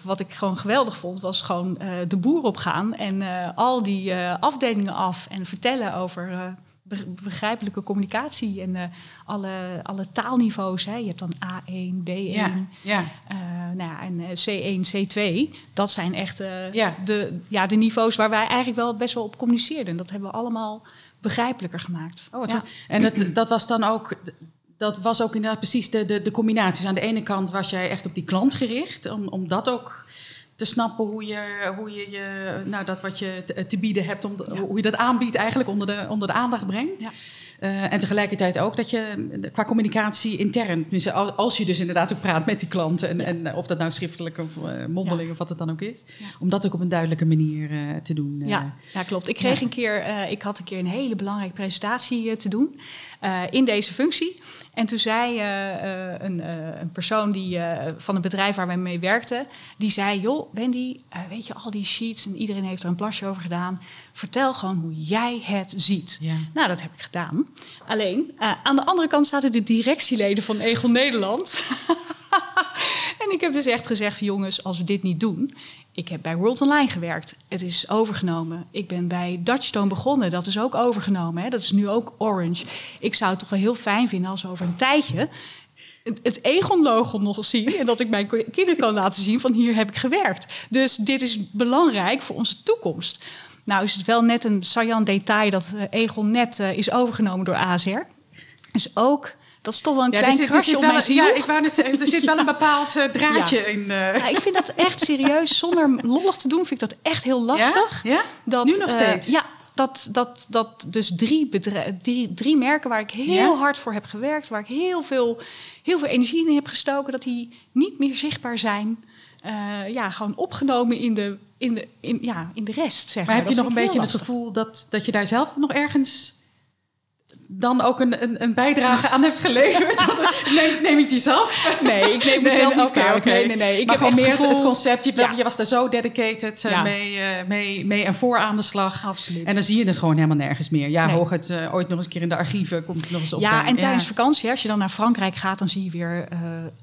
wat ik gewoon geweldig vond, was gewoon de boer opgaan en al die afdelingen af en vertellen over begrijpelijke communicatie en uh, alle, alle taalniveaus. Hè. Je hebt dan A1, B1, ja, ja. Uh, nou ja, en eh, C1, C2. Dat zijn echt uh, ja. De, ja, de niveaus waar wij eigenlijk wel best wel op communiceerden. En dat hebben we allemaal begrijpelijker gemaakt. Oh, ja. En dat, dat was dan ook dat was ook inderdaad precies de, de, de combinaties. Aan de ene kant was jij echt op die klant gericht, om, om dat ook te snappen hoe je, hoe je, je nou, dat wat je te, bieden hebt, om, hoe je dat aanbiedt eigenlijk onder de, onder de aandacht brengt. Ja. Uh, en tegelijkertijd ook dat je qua communicatie intern, als, als je dus inderdaad ook praat met die klanten, en, en of dat nou schriftelijk of uh, mondeling of wat het dan ook is, om dat ook op een duidelijke manier uh, te doen. ja, ja, klopt. Ik kreeg een keer, ik had een keer een hele belangrijke presentatie te doen in deze functie. En toen zei een, een, persoon die, van het bedrijf waar wij mee werkten, die zei: Joh, Wendy, weet je, al die sheets en iedereen heeft er een plasje over gedaan. Vertel gewoon hoe jij het ziet. Nou, dat heb ik gedaan. Alleen, aan de andere kant zaten de directieleden van Egel Nederland. [laughs] en ik heb dus echt gezegd: jongens, als we dit niet doen, ik heb bij World Online gewerkt. Het is overgenomen. Ik ben bij Dutchstone begonnen. Dat is ook overgenomen. Hè. Dat is nu ook Orange. Ik zou het toch wel heel fijn vinden als over een tijdje het Egon-logo nog zien. En dat ik mijn kinderen kan laten zien van hier heb ik gewerkt. Dus dit is belangrijk voor onze toekomst. Nou is het wel net een saillant detail dat eh, Egon net uh, is overgenomen door ASR. Dus ook dat is toch wel een klein krasje op mijn ziel. Ja, ik wou net zeggen, er zit wel een [laughs] bepaald uh, draadje in. Uh. Ja, ik vind dat echt serieus, zonder [laughs] lollig te doen, vind ik dat echt heel lastig. Ja? Dat, nu nog uh, steeds? Ja, dat, dat, dat dus drie, drie, drie merken waar ik heel hard voor heb gewerkt, waar ik heel veel, heel veel energie in heb gestoken, dat die niet meer zichtbaar zijn. Ja, gewoon opgenomen in de, in de, in, ja, in de rest. Zeg maar, maar heb je nog een beetje het gevoel dat, dat je daar zelf nog ergens dan ook een, een, een, bijdrage aan hebt geleverd? neem, neem ik die zelf? Nee, ik neem mezelf nee, niet okay, Nee, nee, nee. Ik maar heb meer gevoel... het concept. Je, ja. je, was daar zo dedicated uh, mee, uh, mee, mee en voor aan de slag. Absoluut. En dan zie je het gewoon helemaal nergens meer. Ja, nee. hooguit uh, ooit nog eens een keer in de archieven komt het nog eens op. Ja, en tijdens vakantie, als je dan naar Frankrijk gaat, dan zie je weer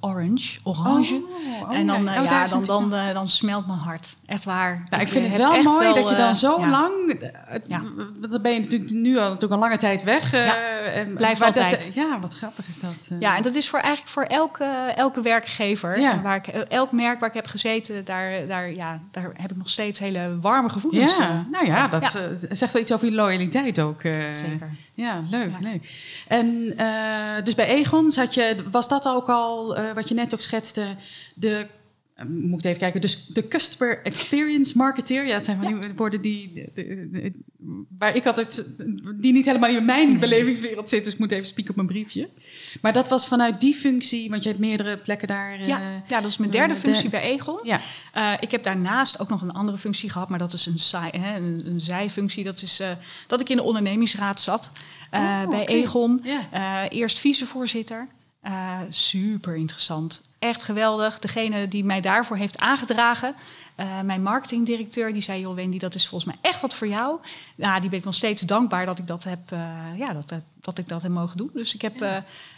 orange, orange. Oh, oh, en dan, oh, ja, dan, dan, dan, dan smelt mijn hart. Echt waar. Nou, ik vind het wel mooi dat je dan zo lang... Dan ben je natuurlijk nu al natuurlijk een lange tijd weg uh, Blijft altijd. ja, wat grappig is dat. Uh. Ja, en dat is voor eigenlijk voor elke, elke werkgever. Ja. Waar ik, elk merk waar ik heb gezeten, daar, daar, ja, daar heb ik nog steeds hele warme gevoelens. Ja, nou ja, dat ja. zegt wel iets over je loyaliteit ook. Zeker. Ja, leuk, leuk. En dus bij Egon zat je, was dat ook al, wat je net ook schetste, de moet ik even kijken. Dus de customer experience marketeer. Ja, het zijn van die woorden die, de, waar ik altijd, die niet helemaal in mijn belevingswereld zitten. Dus ik moet even spieken op mijn briefje. Maar dat was vanuit die functie, want je hebt meerdere plekken daar. Ja, uh, ja dat is mijn derde functie bij Egon. Ja. Uh, ik heb daarnaast ook nog een andere functie gehad, maar dat is een, saai, hè, een, een zijfunctie. Dat is dat ik in de ondernemingsraad zat oh, bij okay. Egon. Ja. eerst vicevoorzitter. super interessant echt geweldig. Degene die mij daarvoor heeft aangedragen, uh, mijn marketingdirecteur, die zei: Joh, Wendy, dat is volgens mij echt wat voor jou. Nou, die ben ik nog steeds dankbaar dat ik dat heb, uh, ja, dat, dat ik dat heb mogen doen. Dus ik heb uh,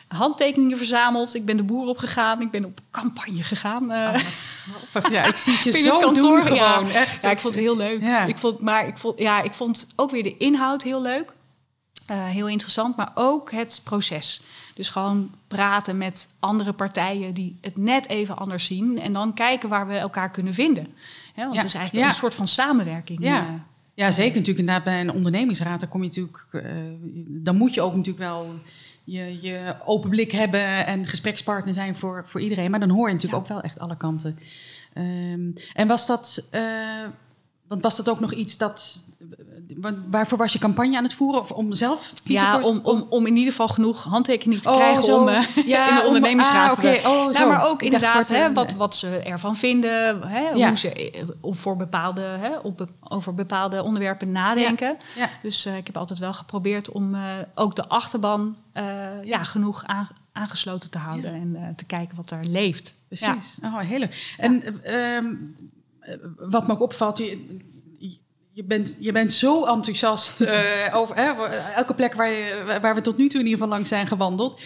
handtekeningen verzameld. Ik ben de boer opgegaan. Ik ben op campagne gegaan. Oh, [laughs] ja, ik zie het je zo het doen gewoon. Ja. Echt. Ja, ik vond het heel leuk. Ik vond, maar ik vond, ja, ik vond ook weer de inhoud heel leuk. Heel interessant, maar ook het proces. Dus gewoon praten met andere partijen die het net even anders zien. En dan kijken waar we elkaar kunnen vinden. want het is eigenlijk een soort van samenwerking. Ja. Eh. ja, zeker natuurlijk. Inderdaad, bij een ondernemingsraad, dan kom je natuurlijk. Uh, dan moet je ook natuurlijk wel je, je open blik hebben en gesprekspartner zijn voor, voor iedereen. Maar dan hoor je natuurlijk ook wel echt alle kanten. Um, en was dat. Uh, want was dat ook nog iets dat waarvoor was je campagne aan het voeren? Of om zelf Ja, om, om, om in ieder geval genoeg handtekeningen te Oh, krijgen zo. om eh, [laughs] Ja, in de om- ondernemingsraad ah, te oké. Oh, Nou, maar ook inderdaad hè, wat, wat ze ervan vinden. Hè, Ja. Hoe ze eh, op voor bepaalde, hè, op, over bepaalde onderwerpen nadenken. Ja. Dus eh, ik heb altijd wel geprobeerd om ook de achterban ja, genoeg aan- aangesloten te houden. En te kijken wat daar leeft. Precies. Oh, heel leuk. En eh, ehm, eh, wat me ook opvalt, je, bent, je bent zo enthousiast eh, over hè, elke plek waar, je, waar we tot nu toe in ieder geval langs zijn gewandeld.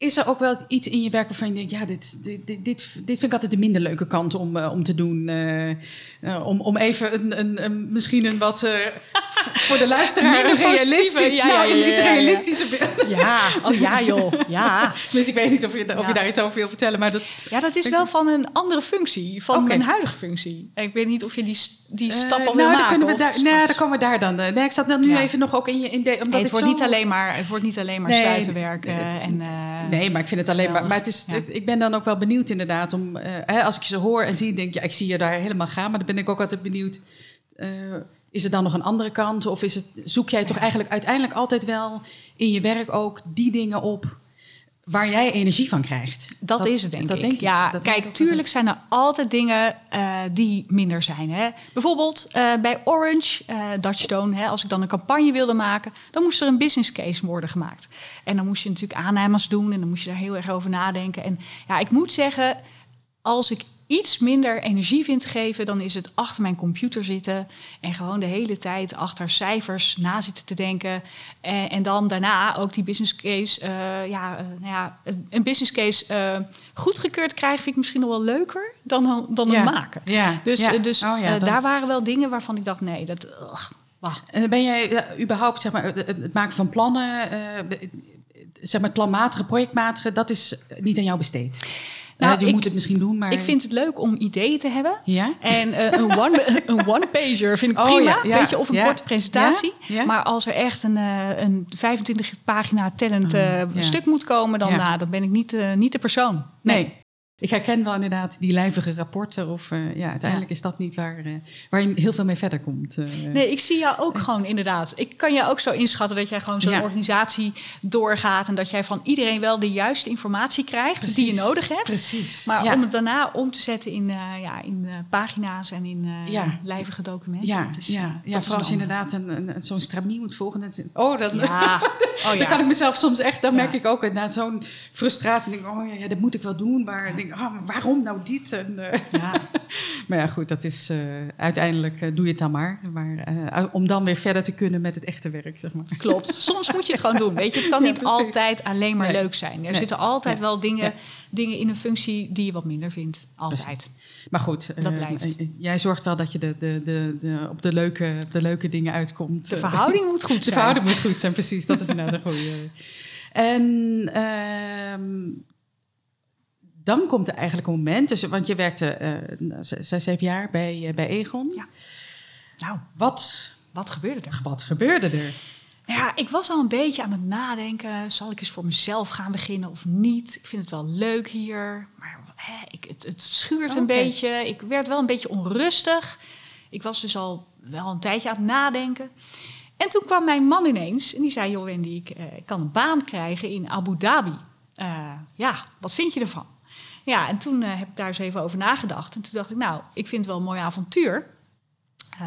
Is er ook wel iets in je werk waarvan je denkt, ja, dit, dit, dit, dit, vind ik altijd de minder leuke kant om, eh, om te doen? eh, eh, om, om even een, een, een, misschien een wat [laughs] voor de luisteraar een realistisch, positieve, ja, ja, nou, ja, ja, iets realistischer beeld. Ja, oh ja joh. Ja. [laughs] Dus ik weet niet of je, of je daar iets over wil vertellen, maar dat, ja, dat is wel van een andere functie, van Oké. mijn huidige functie. Ik weet niet of je die, die stap al wil nou, dan maken. kunnen we of daar, nee, dan komen we daar dan. Nee, ik zat dan nu even nog ook in je... In de, omdat Nee, het, wordt zo- niet alleen maar, het wordt niet alleen maar Nee, en, Nee, maar ik vind het alleen maar... het is, Ja. het- ik ben dan ook wel benieuwd inderdaad om... eh, hè, als ik je zo hoor en zie, denk ik... Ja, ik zie je daar helemaal gaan. Maar dan ben ik ook altijd benieuwd... eh, is er dan nog een andere kant? Of is het, zoek jij toch eigenlijk uiteindelijk altijd wel... in je werk ook die dingen op... waar jij energie van krijgt? Dat, is het, denk dat ik. Denk ik. Ja, Dat kijk, tuurlijk zijn er altijd dingen eh, die minder zijn. Hè? Bijvoorbeeld eh, bij Orange, eh Dutchstone, hè, als ik dan een campagne wilde maken, dan moest er een business case worden gemaakt. En dan moest je natuurlijk aannames doen en dan moest je daar heel erg over nadenken. En ja, ik moet zeggen, als ik iets minder energie vind geven, dan is het achter mijn computer zitten en gewoon de hele tijd achter cijfers na zitten te denken. En, en dan daarna ook die business case, eh, ja, eh, nou ja, een business case eh, goedgekeurd krijgen, vind ik misschien nog wel leuker dan, dan Ja. het maken. Ja, Dus, ja. eh, dus Oh eh, dan- daar waren wel dingen waarvan ik dacht, nee, dat. ugh, ben jij überhaupt, zeg maar, het maken van plannen... eh, zeg maar, planmatige, projectmatige... dat is niet aan jou besteed? Nou, je ik- moet het misschien doen, maar... Ik vind het leuk om ideeën te hebben. Ja? En eh, een one- [laughs] een one-pager vind ik Oh, prima. ja, ja, weet je, of een korte presentatie. Maar als er echt een, eh, een 25 pagina tellend eh, stuk moet komen, dan, Ja. nou, dan ben ik niet, niet de persoon. Nee. Ik herken wel inderdaad die lijvige rapporten. Of eh, ja, uiteindelijk is dat niet waar, eh, waar je heel veel mee verder komt. eh. Nee, ik zie jou ook gewoon inderdaad. Ik kan jou ook zo inschatten dat jij gewoon zo'n Ja. organisatie doorgaat. En dat jij van iedereen wel de juiste informatie krijgt die je nodig hebt. Precies. Maar ja. om het daarna om te zetten in, ja, in pagina's en in lijvige documenten. ja, dat is, ja, dat vooral als je inderdaad een, zo'n stramie moet volgen. Dat [laughs] oh, dan, Ja, oh ja. dan kan ik mezelf soms echt, dan merk ik ook na zo'n frustratie. Denk, oh ja, ja, dat moet ik wel doen. Maar ik oh, waarom nou dit? En, eh, Ja. [laughs] maar ja, goed, dat is eh, uiteindelijk eh, doe je het dan maar. Maar om dan weer verder te kunnen met het echte werk, zeg maar. Klopt. Soms moet je het gewoon doen. Weet je, het kan [laughs] Ja, niet precies. altijd alleen maar Nee. leuk zijn. Er Nee. zitten altijd wel dingen, dingen in een functie die je wat minder vindt. Altijd. Maar goed, Dat blijft. jij zorgt wel dat je de, de, de, de, op de leuke, de leuke dingen uitkomt. De verhouding moet goed [laughs] De zijn. verhouding moet goed zijn, precies. Dat is inderdaad een goede. En ehm, dan komt er eigenlijk een moment, dus, want je werkte eh, nou, zes, zeven jaar bij, eh, bij Egon. Ja. Nou, Wat, wat gebeurde er? wat gebeurde er? Ja, ik was al een beetje aan het nadenken. Zal ik eens voor mezelf gaan beginnen of niet? Ik vind het wel leuk hier. Maar hè, ik, het, het schuurt een beetje. Ik werd wel een beetje onrustig. Ik was dus al wel een tijdje aan het nadenken. En toen kwam mijn man ineens en die zei: Joh, Wendy, ik, eh, ik kan een baan krijgen in Abu Dhabi. Ja, wat vind je ervan? Ja, en toen eh, heb ik daar eens even over nagedacht. En toen dacht ik: Nou, ik vind het wel een mooi avontuur. Eh,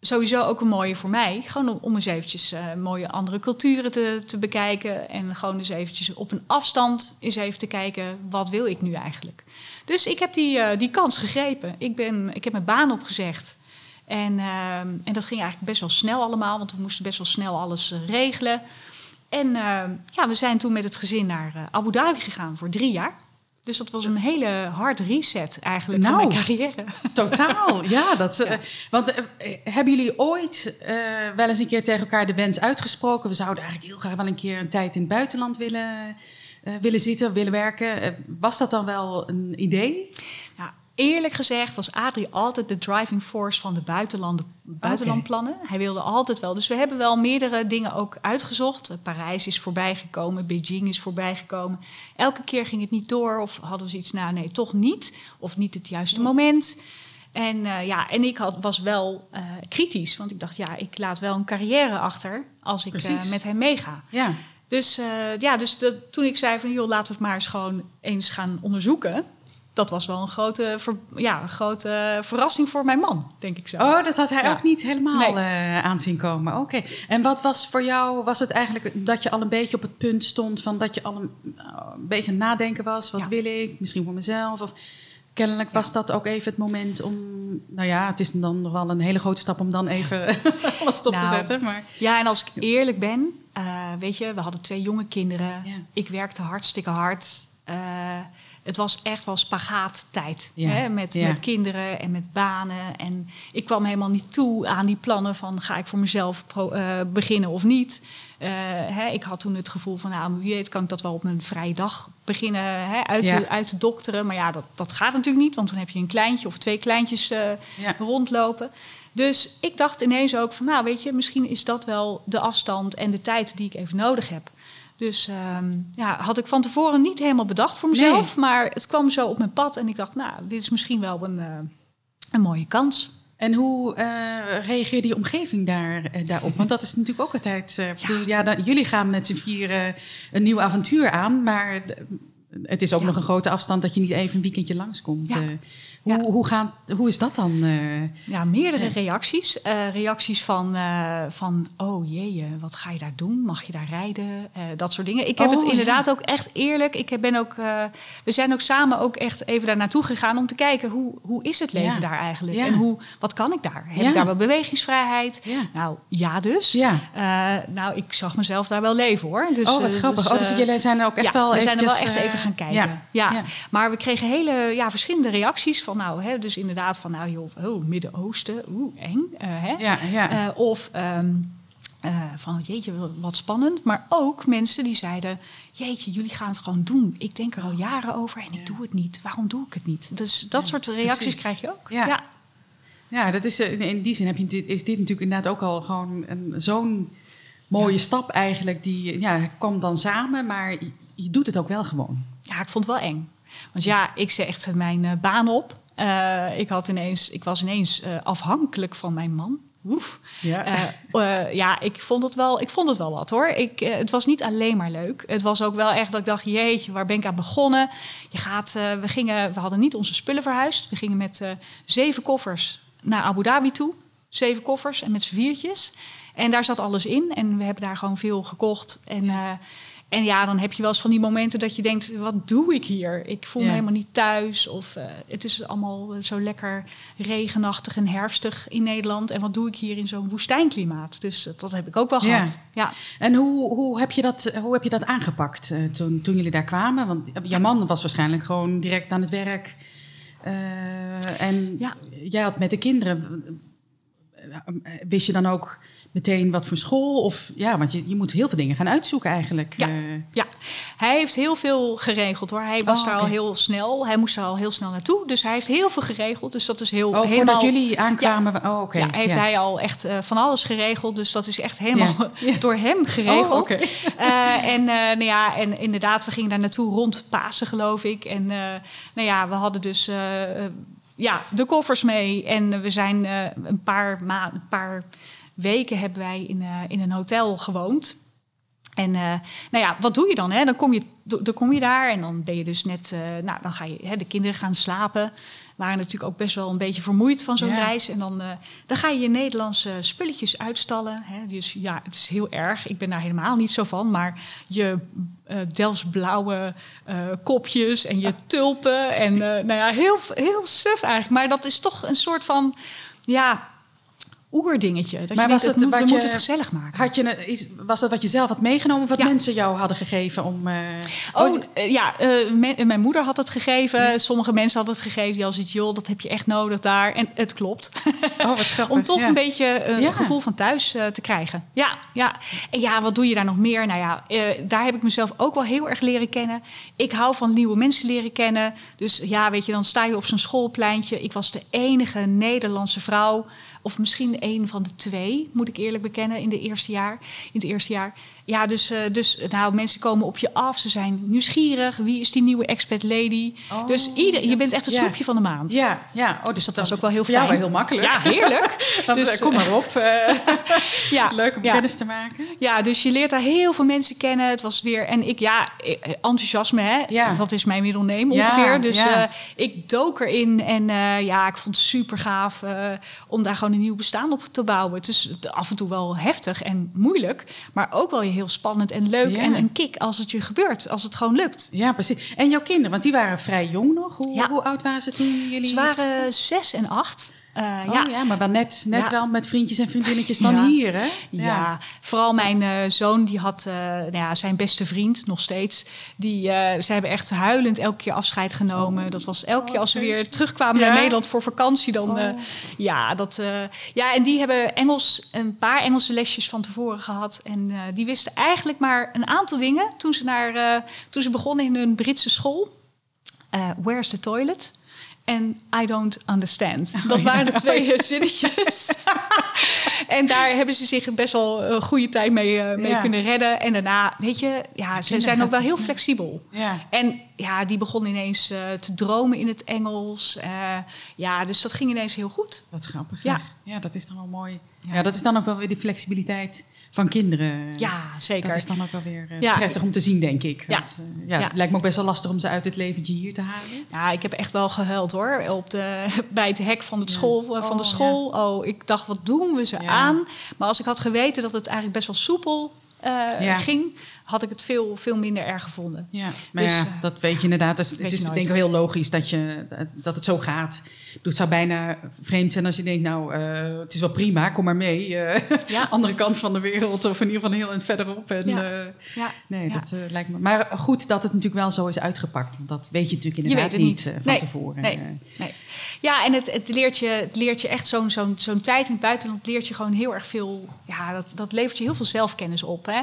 sowieso ook een mooie voor mij. Gewoon om, eens eventjes eh, mooie andere culturen te, te bekijken. En gewoon eens eventjes op een afstand eens even te kijken... wat wil ik nu eigenlijk? Dus ik heb die, die kans gegrepen. Ik, ben, ik heb mijn baan opgezegd. En, en dat ging eigenlijk best wel snel allemaal... want we moesten best wel snel alles regelen. En ja, we zijn toen met het gezin naar Abu Dhabi gegaan voor drie jaar. Dus dat was een hele hard reset eigenlijk Nou. van mijn carrière. [laughs] Totaal, ja. Dat, eh, Want eh, hebben jullie ooit eh, wel eens een keer tegen elkaar de wens uitgesproken? We zouden eigenlijk heel graag wel een keer een tijd in het buitenland willen, eh, willen zitten, willen werken. Eh, was dat dan wel een idee? Eerlijk gezegd was Adrie altijd de driving force van de buitenlanden, buitenlandplannen. Hij wilde altijd wel. Dus we hebben wel meerdere dingen ook uitgezocht. Eh, Parijs is voorbijgekomen, Beijing is voorbijgekomen. Elke keer ging het niet door of hadden we zoiets, nou nee, toch niet. Of niet het juiste moment. En, uh, ja, en ik had, was wel uh, kritisch, want ik dacht, ja, ik laat wel een carrière achter als ik uh, met hem meega. Ja. Dus, ja, dus toen ik zei van, joh, laten we het maar eens gewoon eens gaan onderzoeken. Dat was wel een grote, ver, ja, een grote verrassing voor mijn man, denk ik zo. Oh, dat had hij ja. ook niet helemaal nee. aanzien komen. Oké. En wat was voor jou, was het eigenlijk dat je al een beetje op het punt stond van dat je al een, een beetje nadenken was? Wat wil ik? Misschien voor mezelf? Of kennelijk was dat ook even het moment om. Nou ja, het is dan nog wel een hele grote stap om dan even [laughs] alles stop nou, te zetten. Maar... Ja, en als ik eerlijk ben, uh, weet je, we hadden twee jonge kinderen. Ik werkte hartstikke hard. Uh, het was echt wel spagaattijd. Ja. Hè? Met, Ja. met kinderen en met banen. En ik kwam helemaal niet toe aan die plannen van ga ik voor mezelf pro- eh, beginnen of niet. Eh, hè, ik had toen het gevoel van, nou, wie weet kan ik dat wel op mijn vrije dag beginnen hè, uit, Ja. uit te dokteren. Maar ja, dat, dat gaat natuurlijk niet, want dan heb je een kleintje of twee kleintjes eh, rondlopen. Dus ik dacht ineens ook van, nou weet je, misschien is dat wel de afstand en de tijd die ik even nodig heb. Dus ehm, ja, had ik van tevoren niet helemaal bedacht voor mezelf, maar het kwam zo op mijn pad en ik dacht, nou, dit is misschien wel een, eh, een mooie kans. En hoe eh, reageerde je omgeving daar, eh, daarop? Want dat is natuurlijk ook altijd. eh, ik bedoel, ja, dan- jullie gaan met z'n vieren een nieuw avontuur aan, maar het is ook Ja. nog een grote afstand dat je niet even een weekendje langskomt. Ja. Hoe, Ja. hoe, gaan, hoe is dat dan? eh? Ja, meerdere reacties. Eh, reacties van, eh, van, oh jee, wat ga je daar doen? Mag je daar rijden? Dat soort dingen. Ik heb Oh, het ja. inderdaad ook echt eerlijk. Ik ben ook, we zijn ook samen ook echt even daar naartoe gegaan om te kijken hoe, hoe is het leven Ja. daar eigenlijk? En hoe, wat kan ik daar? Heb ik daar wel bewegingsvrijheid? Nou, ja dus. Nou, ik zag mezelf daar wel leven hoor. Dus, oh, wat grappig. dus, oh, dus jullie zijn ook echt wel we zijn er wel echt even gaan kijken. Ja. Maar we kregen hele ja, verschillende reacties van, nou, hè, dus inderdaad van, nou joh, oh, Midden-Oosten, oeh, eng. eh, hè? Ja, ja. Eh, of ehm, eh, van, jeetje, wat spannend. Maar ook mensen die zeiden, jeetje, jullie gaan het gewoon doen. Ik denk er al jaren over en ik Ja. doe het niet. Waarom doe ik het niet? Dus dat Ja, soort reacties precies. krijg je ook. Ja. ja. Ja, dat is, in die zin heb je, dit- is dit natuurlijk inderdaad ook al gewoon een- zo'n mooie stap eigenlijk. Die ja, kwam dan samen, maar je, je doet het ook wel gewoon. Ja, ik vond het wel eng. Want ja, ik zei echt mijn baan op. Eh, ik, had ineens, ik was ineens eh, afhankelijk van mijn man. Oef. Ja. Eh, ja, ik vond, het wel, ik vond het wel wat hoor. Ik, het was niet alleen maar leuk. Het was ook wel echt dat ik dacht, jeetje, waar ben ik aan begonnen? Je gaat, we, gingen, we hadden niet onze spullen verhuisd. We gingen met zeven koffers naar Abu Dhabi toe. Zeven koffers en met z'n viertjes. En daar zat alles in. En we hebben daar gewoon veel gekocht. En ja, en ja dan heb je wel eens van die momenten dat je denkt, wat doe ik hier? Ik voel me helemaal niet thuis. Of eh, het is allemaal zo lekker regenachtig en herfstig in Nederland. En wat doe ik hier in zo'n woestijnklimaat? Dus eh, dat heb ik ook wel Ja. gehad. Ja. En hoe, hoe, heb je dat, hoe heb je dat aangepakt eh, toen, toen jullie daar kwamen? Want jouw man was waarschijnlijk gewoon direct aan het werk. Eh, en Ja. jij had met de kinderen. eh, Wist je dan ook meteen wat voor school? Of ja, want je, je moet heel veel dingen gaan uitzoeken eigenlijk. Ja. Eh, Ja, hij heeft heel veel geregeld hoor. Hij was Oh, daar al heel snel. Hij moest daar al heel snel naartoe. Dus hij heeft heel veel geregeld. Dus dat is heel oh, helemaal... voordat jullie aankwamen. Oh, oké. ja, heeft ja. hij al echt eh, van alles geregeld. Dus dat is echt helemaal [laughs] door hem geregeld. Oh. Eh, en, nou ja, en inderdaad, we gingen daar naartoe rond Pasen, geloof ik. En nou ja, we hadden dus ja, de koffers mee. En we zijn een, paar ma- een paar weken hebben wij in, eh, in een hotel gewoond. En eh, nou ja, wat doe je dan? Hè? Dan, kom je, dan kom je daar en dan ben je dus net... eh, nou, dan ga je, hè, de kinderen gaan slapen. Waren natuurlijk ook best wel een beetje vermoeid van zo'n Ja. reis. En dan, dan ga je je Nederlandse spulletjes uitstallen. Hè? Dus ja, het is heel erg. Ik ben daar helemaal niet zo van. Maar je Delftsblauwe kopjes en je tulpen. En nou ja, heel, heel suf eigenlijk. Maar dat is toch een soort van... Ja, oerdingetje. Dat Maar je was denkt, het het, wat we je- moeten het gezellig maken. Had je was dat wat je zelf had meegenomen of wat Ja. mensen jou hadden gegeven om. eh, Oh, eh, ja, eh, men- mijn moeder had het gegeven. Sommige mensen hadden het gegeven. Die al zoiets, joh, dat heb je echt nodig daar. En het klopt. oh, wat grappig. [laughs] Om toch ja. een beetje een gevoel van thuis te krijgen. Ja, ja. En ja, wat doe je daar nog meer? Nou ja, daar heb ik mezelf ook wel heel erg leren kennen. Ik hou van nieuwe mensen leren kennen. Dus ja, weet je, dan sta je op zo'n schoolpleintje. Ik was de enige Nederlandse vrouw Of misschien een van de twee, moet ik eerlijk bekennen, in, de eerste jaar, in het eerste jaar. Ja, dus, eh, dus nou, mensen komen op je af. Ze zijn nieuwsgierig. Wie is die nieuwe expert lady? Oh, dus ieder, je bent echt het ja. snoepje van de maand. Ja, ja. Oh, dus dat was ook wel heel fijn. wel heel makkelijk. Ja, heerlijk. [laughs] Want, Dus, eh, kom maar op. eh, [laughs] Ja, leuk om ja. kennis te maken. Ja, dus je leert daar heel veel mensen kennen. Het was weer, en ik, ja, enthousiasme, hè? Ja. Dat is mijn middelneem Ja, ongeveer. Dus ja. ik dook erin en ja, ik vond het super gaaf om daar gewoon een nieuw bestaan op te bouwen. Het is af en toe wel heftig en moeilijk, maar ook wel heel spannend en leuk Ja. en een kick als het je gebeurt, als het gewoon lukt. Ja, precies. En jouw kinderen, want die waren vrij jong nog. Hoe, Ja. hoe oud waren ze toen jullie... Ze waren zes en acht. Eh, Oh, ja. ja. maar dan net, net Ja. wel met vriendjes en vriendinnetjes dan Ja. hier, hè? Ja, vooral mijn eh, zoon, die had eh, nou ja, zijn beste vriend nog steeds. Die, ze hebben echt huilend elke keer afscheid genomen. Dat was elke Oh, keer als ze weer terugkwamen naar Nederland voor vakantie. Dan, Oh. ja, dat, ja, en die hebben Engels, een paar Engelse lesjes van tevoren gehad. En die wisten eigenlijk maar een aantal dingen toen ze, naar, toen ze begonnen in hun Britse school. Where's the toilet? En I don't understand. Dat waren de twee eh, zinnetjes. [laughs] en daar hebben ze zich best wel een goede tijd mee, eh, mee Ja. kunnen redden. En daarna, weet je, ja, ze zijn ook wel heel flexibel. Ja. En ja, die begon ineens eh, te dromen in het Engels. Eh, ja, dus dat ging ineens heel goed. Wat grappig. Ja. Ja. ja, dat is dan wel mooi. Ja. Ja. dat is dan ook wel weer die flexibiliteit van kinderen. Ja, zeker. Dat is dan ook wel weer eh, Ja. prettig om te zien, denk ik. Ja. Want, eh, ja, Ja. Het lijkt me ook best wel lastig om ze uit het leventje hier te halen. Ja, ik heb echt wel gehuild hoor. Op de, [laughs] bij het hek van, het school, eh, van de Oh, school. Oh, ik dacht, wat doen we ze aan? Maar als ik had geweten dat het eigenlijk best wel soepel ging, had ik het veel, veel minder erg gevonden. Ja, maar Dus, ja, dat weet je inderdaad. Het is, weet het je is nooit. denk ik wel heel logisch dat, je, dat het zo gaat. Het zou bijna vreemd zijn als je denkt, nou, eh, het is wel prima, kom maar mee. eh, Ja. [laughs] andere kant van de wereld of in ieder geval heel eind verderop. En, Ja. eh, Ja. nee, dat lijkt me. Maar goed dat het natuurlijk wel zo is uitgepakt. Want dat weet je natuurlijk inderdaad niet, niet. van Nee, tevoren. nee. Nee. Ja, en het, het, leert je, het leert je echt zo'n zo'n zo'n tijd in het buitenland... leert je gewoon heel erg veel... Ja, dat, dat levert je heel veel zelfkennis op. Hè?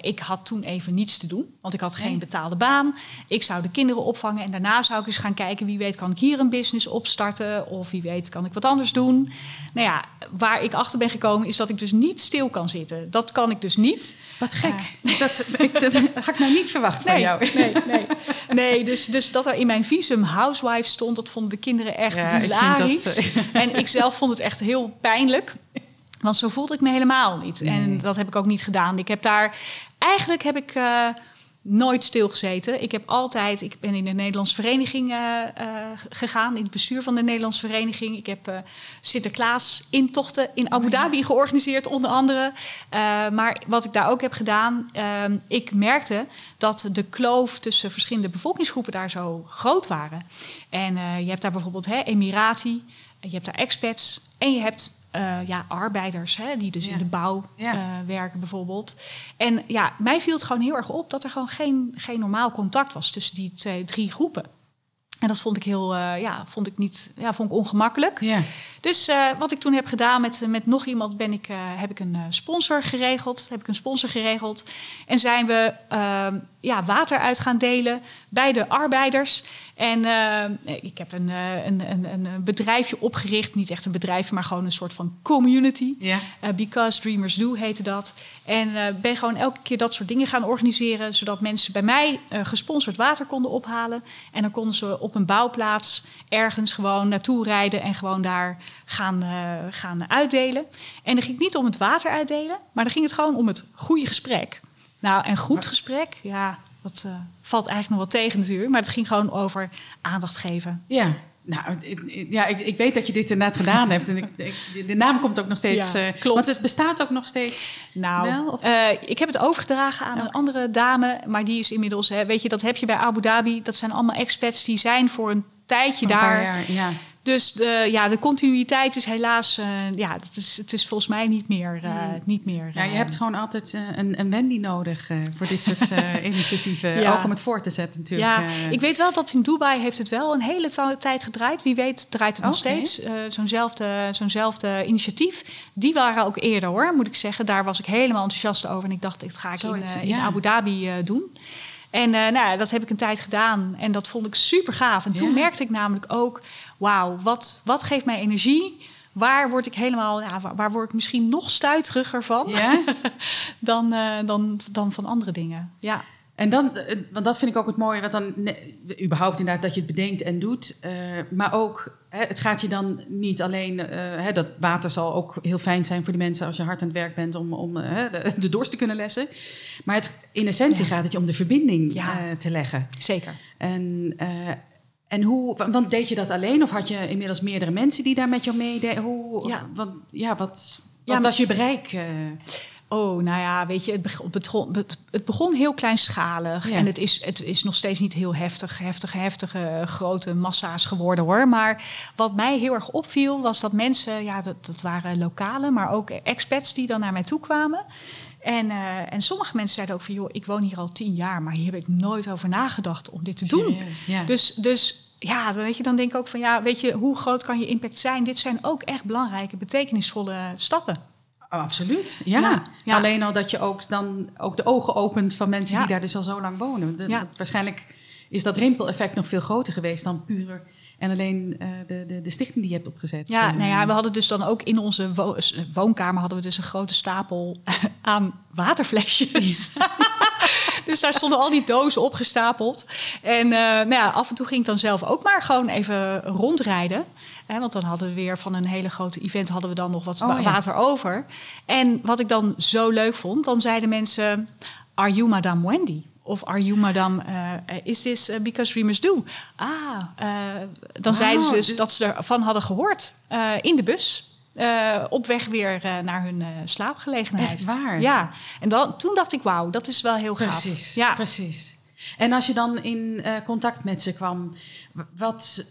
Ik had toen even niets te doen, want ik had geen betaalde baan. Ik zou de kinderen opvangen en daarna zou ik eens gaan kijken... wie weet kan ik hier een business opstarten... of wie weet kan ik wat anders doen. Nou ja, waar ik achter ben gekomen is dat ik dus niet stil kan zitten. Dat kan ik dus niet. Wat gek. Dat, [laughs] ik, dat had ik nou niet verwacht van jou. nee, nee. nee dus, dus dat er in mijn visum housewife stond, dat vonden de kinderen echt Ja, ik hilarisch. dat, eh, [laughs] En ik zelf vond het echt heel pijnlijk. Want zo voelde ik me helemaal niet. En dat heb ik ook niet gedaan. Ik heb daar... Eigenlijk heb ik... eh, Nooit stilgezeten. Ik heb altijd, ik ben in de Nederlandse vereniging eh, eh, gegaan, in het bestuur van de Nederlandse vereniging. Ik heb eh, Sinterklaas intochten in Abu Dhabi georganiseerd, onder andere. Maar wat ik daar ook heb gedaan, ik merkte dat de kloof tussen verschillende bevolkingsgroepen daar zo groot waren. En je hebt daar bijvoorbeeld hè, Emirati, je hebt daar expats en je hebt eh, ja, arbeiders hè, die dus Ja. in de bouw Ja. eh, werken bijvoorbeeld. En ja, mij viel het gewoon heel erg op dat er gewoon geen, geen normaal contact was tussen die twee, drie groepen. En dat vond ik heel, eh, ja, vond ik niet, ja, vond ik ongemakkelijk. Ja. Dus wat ik toen heb gedaan met, met nog iemand, ben ik, heb ik een sponsor geregeld. Heb ik een sponsor geregeld. En zijn we ehm, ja, water uit gaan delen bij de arbeiders. En eh, ik heb een, eh, een, een, een bedrijfje opgericht. Niet echt een bedrijf, maar gewoon een soort van community. Ja. Eh, Because Dreamers Do heette dat. En ben gewoon elke keer dat soort dingen gaan organiseren. Zodat mensen bij mij gesponsord water konden ophalen. En dan konden ze op een bouwplaats ergens gewoon naartoe rijden. En gewoon daar gaan, gaan uitdelen. En dan ging het niet om het water uitdelen. Maar dan ging het gewoon om het goede gesprek. Nou, en goed gesprek, ja, dat eh, valt eigenlijk nog wel tegen natuurlijk. Maar het ging gewoon over aandacht geven. Ja. Nou, ik- ja, ik, ik weet dat je dit inderdaad gedaan hebt. En ik, ik- de naam komt ook nog steeds. Ja, eh, klopt. Want het bestaat ook nog steeds. Nou, Wel, eh, ik heb het overgedragen aan een andere dame, maar die is inmiddels, hè, weet je, dat heb je bij Abu Dhabi. Dat zijn allemaal expats die zijn voor een tijdje Een paar daar. jaar, ja. Dus de, ja, de continuïteit is helaas, eh, ja, het is, het is volgens mij niet meer. eh, niet meer Ja, je eh, hebt gewoon altijd eh, een, een Wendy nodig eh, voor dit soort [laughs] eh, initiatieven. Ja. Ook om het voor te zetten natuurlijk. Ja, eh. ik weet wel dat in Dubai heeft het wel een hele tijd gedraaid. Wie weet draait het nog Oké. steeds. Eh, zo'nzelfde, zo'nzelfde initiatief. Die waren ook eerder hoor, moet ik zeggen. Daar was ik helemaal enthousiast over. En ik dacht, dit ga ik in, eh. Abu Dhabi eh, doen. En eh, nou, ja, dat heb ik een tijd gedaan. En dat vond ik super gaaf. En toen Ja. merkte ik namelijk ook... wauw, wat, wat geeft mij energie waar word ik helemaal, ja, waar, word ik misschien nog stuiteriger van Ja? [laughs] dan, eh, dan, dan van andere dingen. Ja. En dan, eh, want dat vind ik ook het mooie, wat dan überhaupt inderdaad dat je het bedenkt en doet. eh, maar ook, hè, het gaat je dan niet alleen, hè, dat water zal ook heel fijn zijn voor die mensen als je hard aan het werk bent om, om hè, de, de dorst te kunnen lessen. Maar het, in essentie Ja. gaat het je om de verbinding Ja. te leggen. Zeker. En, en hoe, wa- want deed je dat alleen of had je inmiddels meerdere mensen die daar met jou meededen? Hoe, Ja. wat, ja, wat, was je bereik? eh? Oh, nou ja, weet je, het begon, het begon, het- het begon heel kleinschalig. Ja. En het is, het is nog steeds niet heel heftig, heftige, heftige, grote massa's geworden hoor. Maar wat mij heel erg opviel, was dat mensen, ja, dat, dat waren lokalen, maar ook expats die dan naar mij toe kwamen. En, eh, en sommige mensen zeiden ook van, joh, ik woon hier al tien jaar, maar hier heb ik nooit over nagedacht om dit te doen. Serieus, ja. Dus, dus ja, dan weet je, dan denk ik ook van, ja, weet je, hoe groot kan je impact zijn? Dit zijn ook echt belangrijke, betekenisvolle stappen. Oh, absoluut. Ja. Ja, ja. Alleen al dat je ook dan ook de ogen opent van mensen die daar dus al zo lang wonen. De-. Waarschijnlijk is dat rimpeleffect nog veel groter geweest dan puur en alleen eh, de, de, de stichting die je hebt opgezet. Ja, Eh, nou ja, we hadden dus dan ook in onze wo- s- woonkamer hadden we dus een grote stapel aan waterflesjes. [laughs] dus daar stonden al die dozen opgestapeld. En eh, nou ja, af en toe ging ik dan zelf ook maar gewoon even rondrijden. Hè, want dan hadden we weer van een hele grote event hadden we dan nog wat Oh, ja. water over. En wat ik dan zo leuk vond, dan zeiden mensen: Are you Madame Wendy? Of are you Madame, eh, is this eh, because dreamers do? Ah, eh, dan zeiden ze dus dus- dat ze ervan hadden gehoord eh, in de bus. op weg weer naar hun eh, slaapgelegenheid. Echt waar? Ja, en dan, toen dacht ik, wauw, dat is wel heel gaaf. Precies, Ja, precies. En als je dan in contact met ze kwam, wat,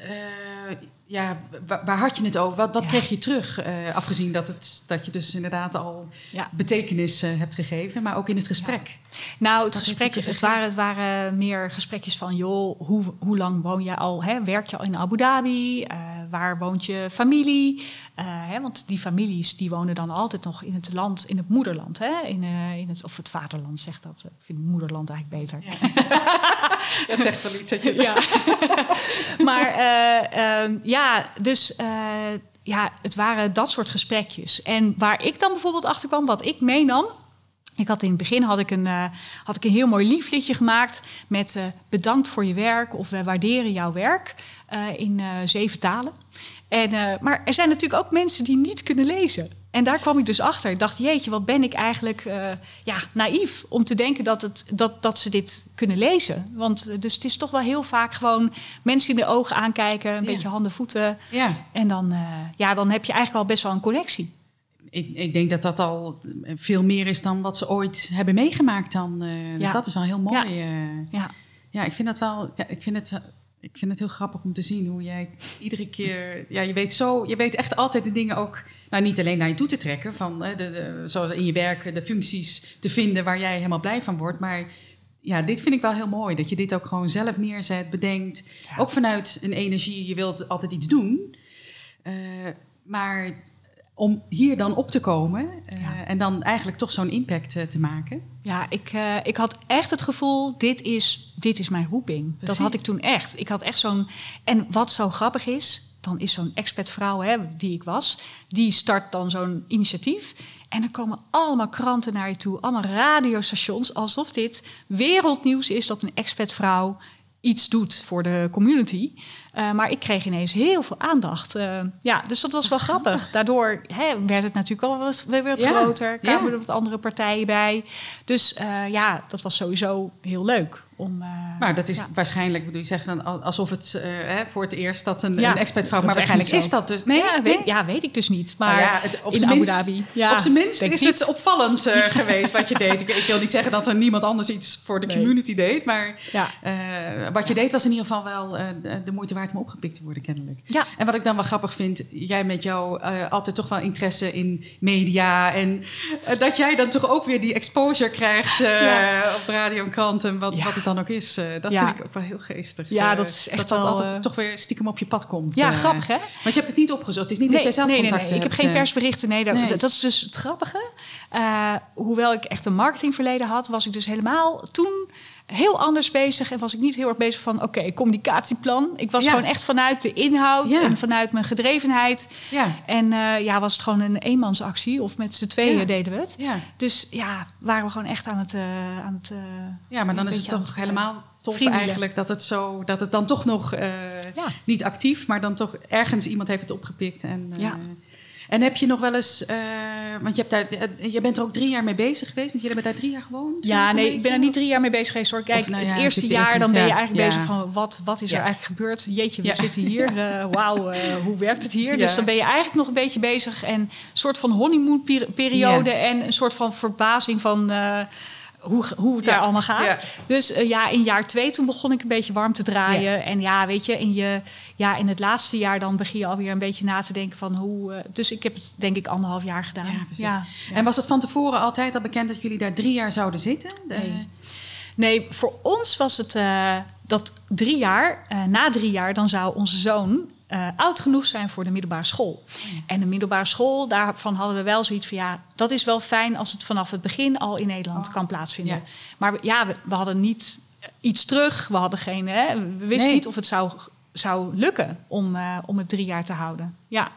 ja, wa- waar had je het over? Wat, wat Ja. kreeg je terug? afgezien dat, het, dat je dus inderdaad al ja. betekenis hebt gegeven, maar ook in het gesprek. Nou, het gesprek, het waren, het waren meer gesprekjes van, joh, hoe, hoe lang woon je al? Hè? Werk je al in Abu Dhabi? Eh, waar woont je familie? Eh, hè? Want die families die wonen dan altijd nog in het land, in het moederland, hè? In, eh, in het, of het vaderland zegt dat. Ik vind moederland eigenlijk beter. [laughs] Dat zegt wel iets. je- Ja. [laughs] maar eh, ehm, ja, dus ja, het waren dat soort gesprekjes. En waar ik dan bijvoorbeeld achter kwam, wat ik meenam. Ik had in het begin had ik een, eh, had ik een heel mooi liefliedje gemaakt met eh, bedankt voor je werk of we waarderen jouw werk eh, in zeven talen. En, maar er zijn natuurlijk ook mensen die niet kunnen lezen. En daar kwam ik dus achter. Ik dacht, jeetje, wat ben ik eigenlijk ja, naïef om te denken dat, het, dat, dat ze dit kunnen lezen. Want dus het is toch wel heel vaak gewoon mensen in de ogen aankijken, een Ja. beetje handen, voeten. ja. En dan, ja, dan heb je eigenlijk al best wel een connectie. Ik, ik denk dat dat al veel meer is dan wat ze ooit hebben meegemaakt dan. eh, dus dat is wel heel mooi. Ja. eh. Ja, Ja, ik vind dat wel. Ja, ik vind het. Ik vind het heel grappig om te zien hoe jij iedere keer. Ja, je weet zo. Je weet echt altijd de dingen ook. Nou, niet alleen naar je toe te trekken. Van de, de, zoals in je werk de functies te vinden waar jij helemaal blij van wordt. Maar ja, dit vind ik wel heel mooi. Dat je dit ook gewoon zelf neerzet, bedenkt. Ook vanuit een energie. Je wilt altijd iets doen. Eh, maar om hier dan op te komen. eh, Ja. En dan eigenlijk toch zo'n impact eh, te maken. ja ik, eh, ik had echt het gevoel, dit is, dit is mijn roeping. Dat had ik toen echt. Ik had echt zo'n... En wat zo grappig is, dan is zo'n expertvrouw, hè, die ik was... die start dan zo'n initiatief... En dan komen allemaal kranten naar je toe, allemaal radiostations, alsof dit wereldnieuws is dat een expertvrouw iets doet voor de community. Eh, maar ik kreeg ineens heel veel aandacht. Eh, ja, dus dat was wel grappig. Daardoor hè, werd het natuurlijk al wat, weer wat Ja, groter. Kwamen ja. er wat andere partijen bij. Dus eh, ja, dat was sowieso heel leuk. Om, eh, Maar dat is ja. waarschijnlijk, bedoel je zegt van al- alsof het eh, hè, voor het eerst dat een, Ja, een expertvrouw, dat maar waarschijnlijk is dat dus. Nee, ja, weet, ja, weet ik dus niet. Maar Nou het, op in zijn Abu minst, Dhabi. Op zijn minst is niet. het opvallend eh, [laughs] geweest wat je deed. Ik, ik wil niet zeggen dat er niemand anders iets voor de Nee. community deed, maar wat je deed was in ieder geval wel de, moeite waard om opgepikt te worden, kennelijk. En wat ik dan wel grappig vind, jij met jouw eh, altijd toch wel interesse in media en dat jij dan toch ook weer die exposure krijgt op radio en kranten, wat, wat het dan ook is. eh, dat Ja. vind ik ook wel heel geestig. Ja, eh, dat is echt dat dat wel, altijd eh, toch weer stiekem op je pad komt. Ja, grappig hè? Want je hebt het niet opgezocht. Het is niet dat jij zelf nee, nee, nee. Ik heb geen persberichten. Nee, dat, Nee. dat is dus het grappige. Hoewel ik echt een marketingverleden had, was ik dus helemaal toen heel anders bezig en was ik niet heel erg bezig van oké, communicatieplan. Ik was Ja. gewoon echt vanuit de inhoud Ja. en vanuit mijn gedrevenheid. Ja. En eh, ja, was het gewoon een eenmansactie of met z'n tweeën deden we het. Ja. Dus ja, waren we gewoon echt aan het. eh, aan het eh, ja, maar dan is het toch het, helemaal tof eigenlijk dat het zo dat het dan toch nog niet actief, maar dan toch ergens iemand heeft het opgepikt. En, Ja. En heb je nog wel eens, eh, want je, hebt daar, eh, je bent er ook drie jaar mee bezig geweest, want jullie hebben daar drie jaar gewoond. Ja, nee, ik ben er niet drie jaar mee bezig geweest hoor. Kijk, nou ja, het eerste het jaar eerste- dan ben je eigenlijk bezig van wat, wat is er eigenlijk gebeurd? Jeetje, we zitten hier. [laughs] eh, Wauw, hoe werkt het hier? Dus dan ben je eigenlijk nog een beetje bezig. En een soort van honeymoon peri- periode en een soort van verbazing van hoe, hoe het Ja. daar allemaal gaat. Ja. Dus eh, ja, in jaar twee toen begon ik een beetje warm te draaien. En ja, weet je, in, je, ja, in het laatste jaar dan begin je alweer een beetje na te denken van hoe... eh, dus ik heb het denk ik anderhalf jaar gedaan. Ja. En was het van tevoren altijd al bekend dat jullie daar drie jaar zouden zitten? De- Nee. Nee, voor ons was het eh, dat drie jaar, na drie jaar, dan zou onze zoon eh, oud genoeg zijn voor de middelbare school. En de middelbare school, daarvan hadden we wel zoiets van ja, dat is wel fijn als het vanaf het begin al in Nederland Oh, kan plaatsvinden. ja. Maar ja, we, we hadden niet iets terug, we hadden geen, hè, we wisten Nee. niet of het zou, zou lukken om, eh, om het drie jaar te houden. Ja.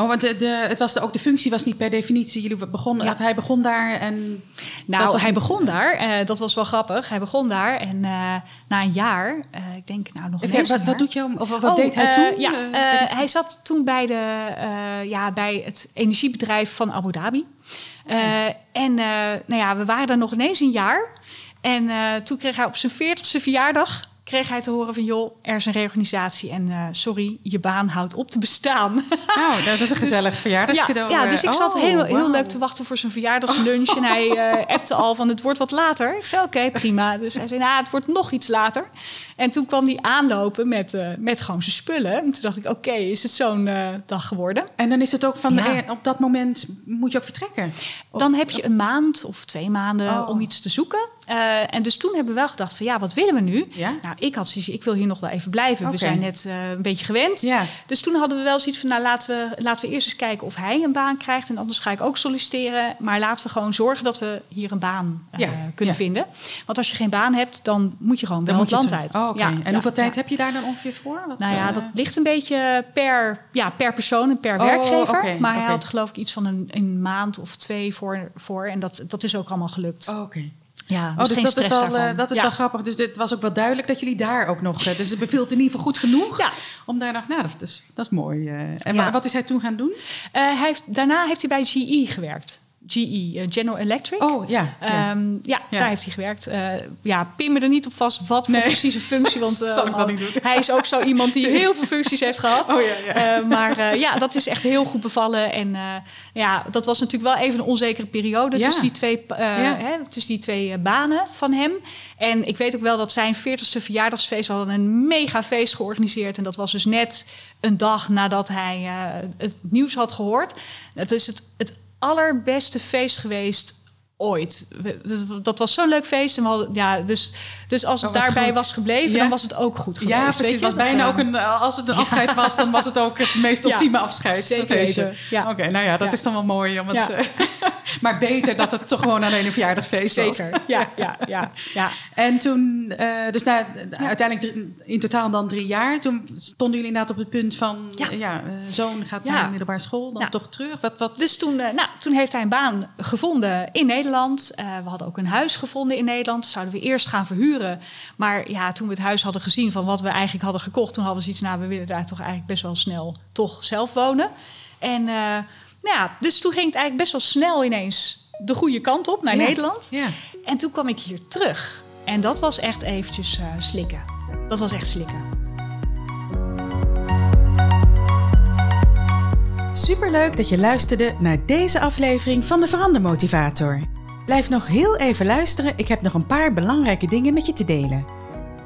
Oh, want de, de, het was de, ook de functie was niet per definitie. Jullie begonnen, Ja. hij begon daar en. Nou, was hij begon daar. eh, dat was wel grappig. Hij begon daar en eh, na een jaar, eh, ik denk nou nog Even, wat, een wat jaar. doet jou, of wat Oh, deed hij toen? ja, hij zat toen bij, de, ja, bij het energiebedrijf van Abu Dhabi. Eh, En nou ja, we waren daar nog ineens een jaar. En toen kreeg hij op zijn 40ste verjaardag kreeg hij te horen van... joh, er is een reorganisatie en eh, sorry, je baan houdt op te bestaan. [laughs] nou, dat is een gezellig verjaardagscadeau. Ja, ja, eh. dus ik zat Oh, heel, heel leuk te wachten voor zijn verjaardagslunch. en hij eh [laughs] appte al van het wordt wat later. Ik zei oké, prima. Dus hij zei nou, het wordt nog iets later. En toen kwam hij aanlopen met, met gewoon zijn spullen. En toen dacht ik oké, is het zo'n dag geworden? En dan is het ook van, Ja. op dat moment moet je ook vertrekken. Dan heb je een maand of twee maanden Oh. om iets te zoeken. Eh, en dus toen hebben we wel gedacht van ja, wat willen we nu? Ja? Nou, ik had zoiets, ik wil hier nog wel even blijven. We zijn net eh, een beetje gewend. Ja. Dus toen hadden we wel zoiets van, nou laten we, laten we eerst eens kijken of hij een baan krijgt. En anders ga ik ook solliciteren. Maar laten we gewoon zorgen dat we hier een baan eh, Ja, kunnen vinden. Want als je geen baan hebt, dan moet je gewoon Dan wel het land uit. Oh, en hoeveel tijd heb je daar dan ongeveer voor? Wat, Nou ja, dat ligt een beetje per, ja, per persoon en per Oh, werkgever. maar hij had geloof ik iets van een, een maand of twee voor. voor en dat, dat is ook allemaal gelukt. Oh, oké. Ja, Oh, dus geen dat is, wel, eh, dat is Ja. wel grappig. Dus het was ook wel duidelijk dat jullie daar ook nog... eh, dus het beviel in ieder geval goed genoeg Ja. om daar nog... Nou, dat is, dat is mooi. eh. en Ja. wat is hij toen gaan doen? Hij heeft, daarna heeft hij bij GE gewerkt. GE, eh, General Electric. Oh, ja. ja. Ehm, ja, Ja. daar heeft hij gewerkt. Eh, ja, pin me er niet op vast wat voor Nee. precieze functie. Want Dat [laughs] eh, zal ik dan niet doen. hij is ook zo iemand die [laughs] heel veel functies heeft gehad. Oh, ja, maar ja, dat is echt heel goed bevallen. En ja, dat was natuurlijk wel even een onzekere periode tussen die twee, hè, tussen die twee banen van hem. En ik weet ook wel dat zijn 40ste verjaardagsfeest we hadden een mega feest georganiseerd. En dat was dus net een dag nadat hij het nieuws had gehoord. Het is het, het allerbeste feest geweest ooit. Dat- was zo'n leuk feest. En we hadden, ja, dus, dus als het Oh, daarbij goed. was gebleven, Ja. dan was het ook goed geweest. ja, precies. Het was bijna ook een... eh, Als het een afscheid was, dan was het ook het meest ultieme afscheid. Zeker ja. Oké, nou ja, dat is dan wel mooi. Om het, eh, [laughs] maar beter dat het toch gewoon alleen een verjaardagsfeest was. Zeker, ja, ja, ja, ja. [laughs] En toen, eh, dus na, uiteindelijk in totaal dan drie jaar. Toen stonden jullie inderdaad op het punt van... Ja. Zoon gaat naar de middelbare school, dan toch terug. Wat, wat, Dus toen, nou, toen heeft hij een baan gevonden in Nederland. Eh, we hadden ook een huis gevonden in Nederland. Zouden we eerst gaan verhuren. Maar ja, toen we het huis hadden gezien van wat we eigenlijk hadden gekocht... toen hadden we zoiets, nou, we willen daar toch eigenlijk best wel snel toch zelf wonen. En eh, nou ja, dus toen ging het eigenlijk best wel snel ineens de goede kant op naar Ja. Nederland. ja. En toen kwam ik hier terug. En dat was echt eventjes eh, slikken. Dat was echt slikken. Superleuk dat je luisterde naar deze aflevering van de Verandermotivator. Blijf nog heel even luisteren, ik heb nog een paar belangrijke dingen met je te delen.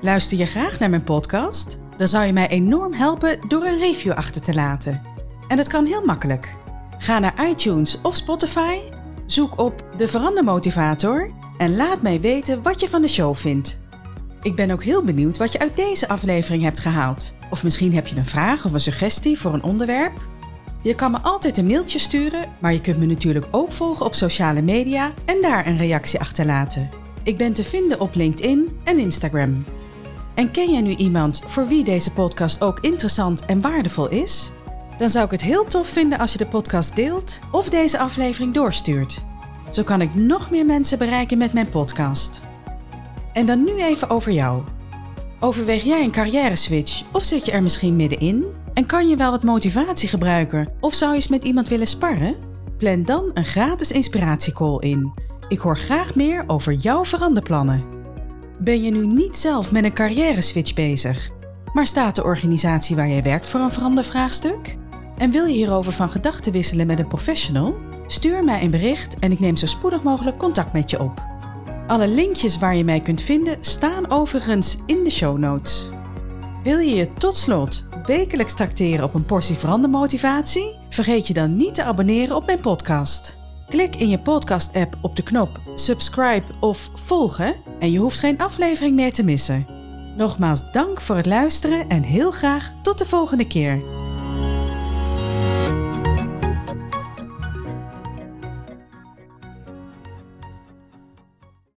Luister je graag naar mijn podcast? Dan zou je mij enorm helpen door een review achter te laten. En dat kan heel makkelijk. Ga naar iTunes of Spotify, zoek op de Verandermotivator en laat mij weten wat je van de show vindt. Ik ben ook heel benieuwd wat je uit deze aflevering hebt gehaald. Of misschien heb je een vraag of een suggestie voor een onderwerp? Je kan me altijd een mailtje sturen, maar je kunt me natuurlijk ook volgen op sociale media en daar een reactie achterlaten. Ik ben te vinden op LinkedIn en Instagram. En ken jij nu iemand voor wie deze podcast ook interessant en waardevol is? Dan zou ik het heel tof vinden als je de podcast deelt of deze aflevering doorstuurt. Zo kan ik nog meer mensen bereiken met mijn podcast. En dan nu even over jou. Overweeg jij een carrière switch of zit je er misschien middenin? En kan je wel wat motivatie gebruiken of zou je eens met iemand willen sparren? Plan dan een gratis inspiratiecall in. Ik hoor graag meer over jouw veranderplannen. Ben je nu niet zelf met een carrière switch bezig, maar staat de organisatie waar jij werkt voor een verandervraagstuk? En wil je hierover van gedachten wisselen met een professional? Stuur mij een bericht en ik neem zo spoedig mogelijk contact met je op. Alle linkjes waar je mij kunt vinden staan overigens in de show notes. Wil je je tot slot wekelijks tracteren op een portie verandermotivatie? Vergeet je dan niet te abonneren op mijn podcast. Klik in je podcast-app op de knop subscribe of volgen en je hoeft geen aflevering meer te missen. Nogmaals dank voor het luisteren en heel graag tot de volgende keer.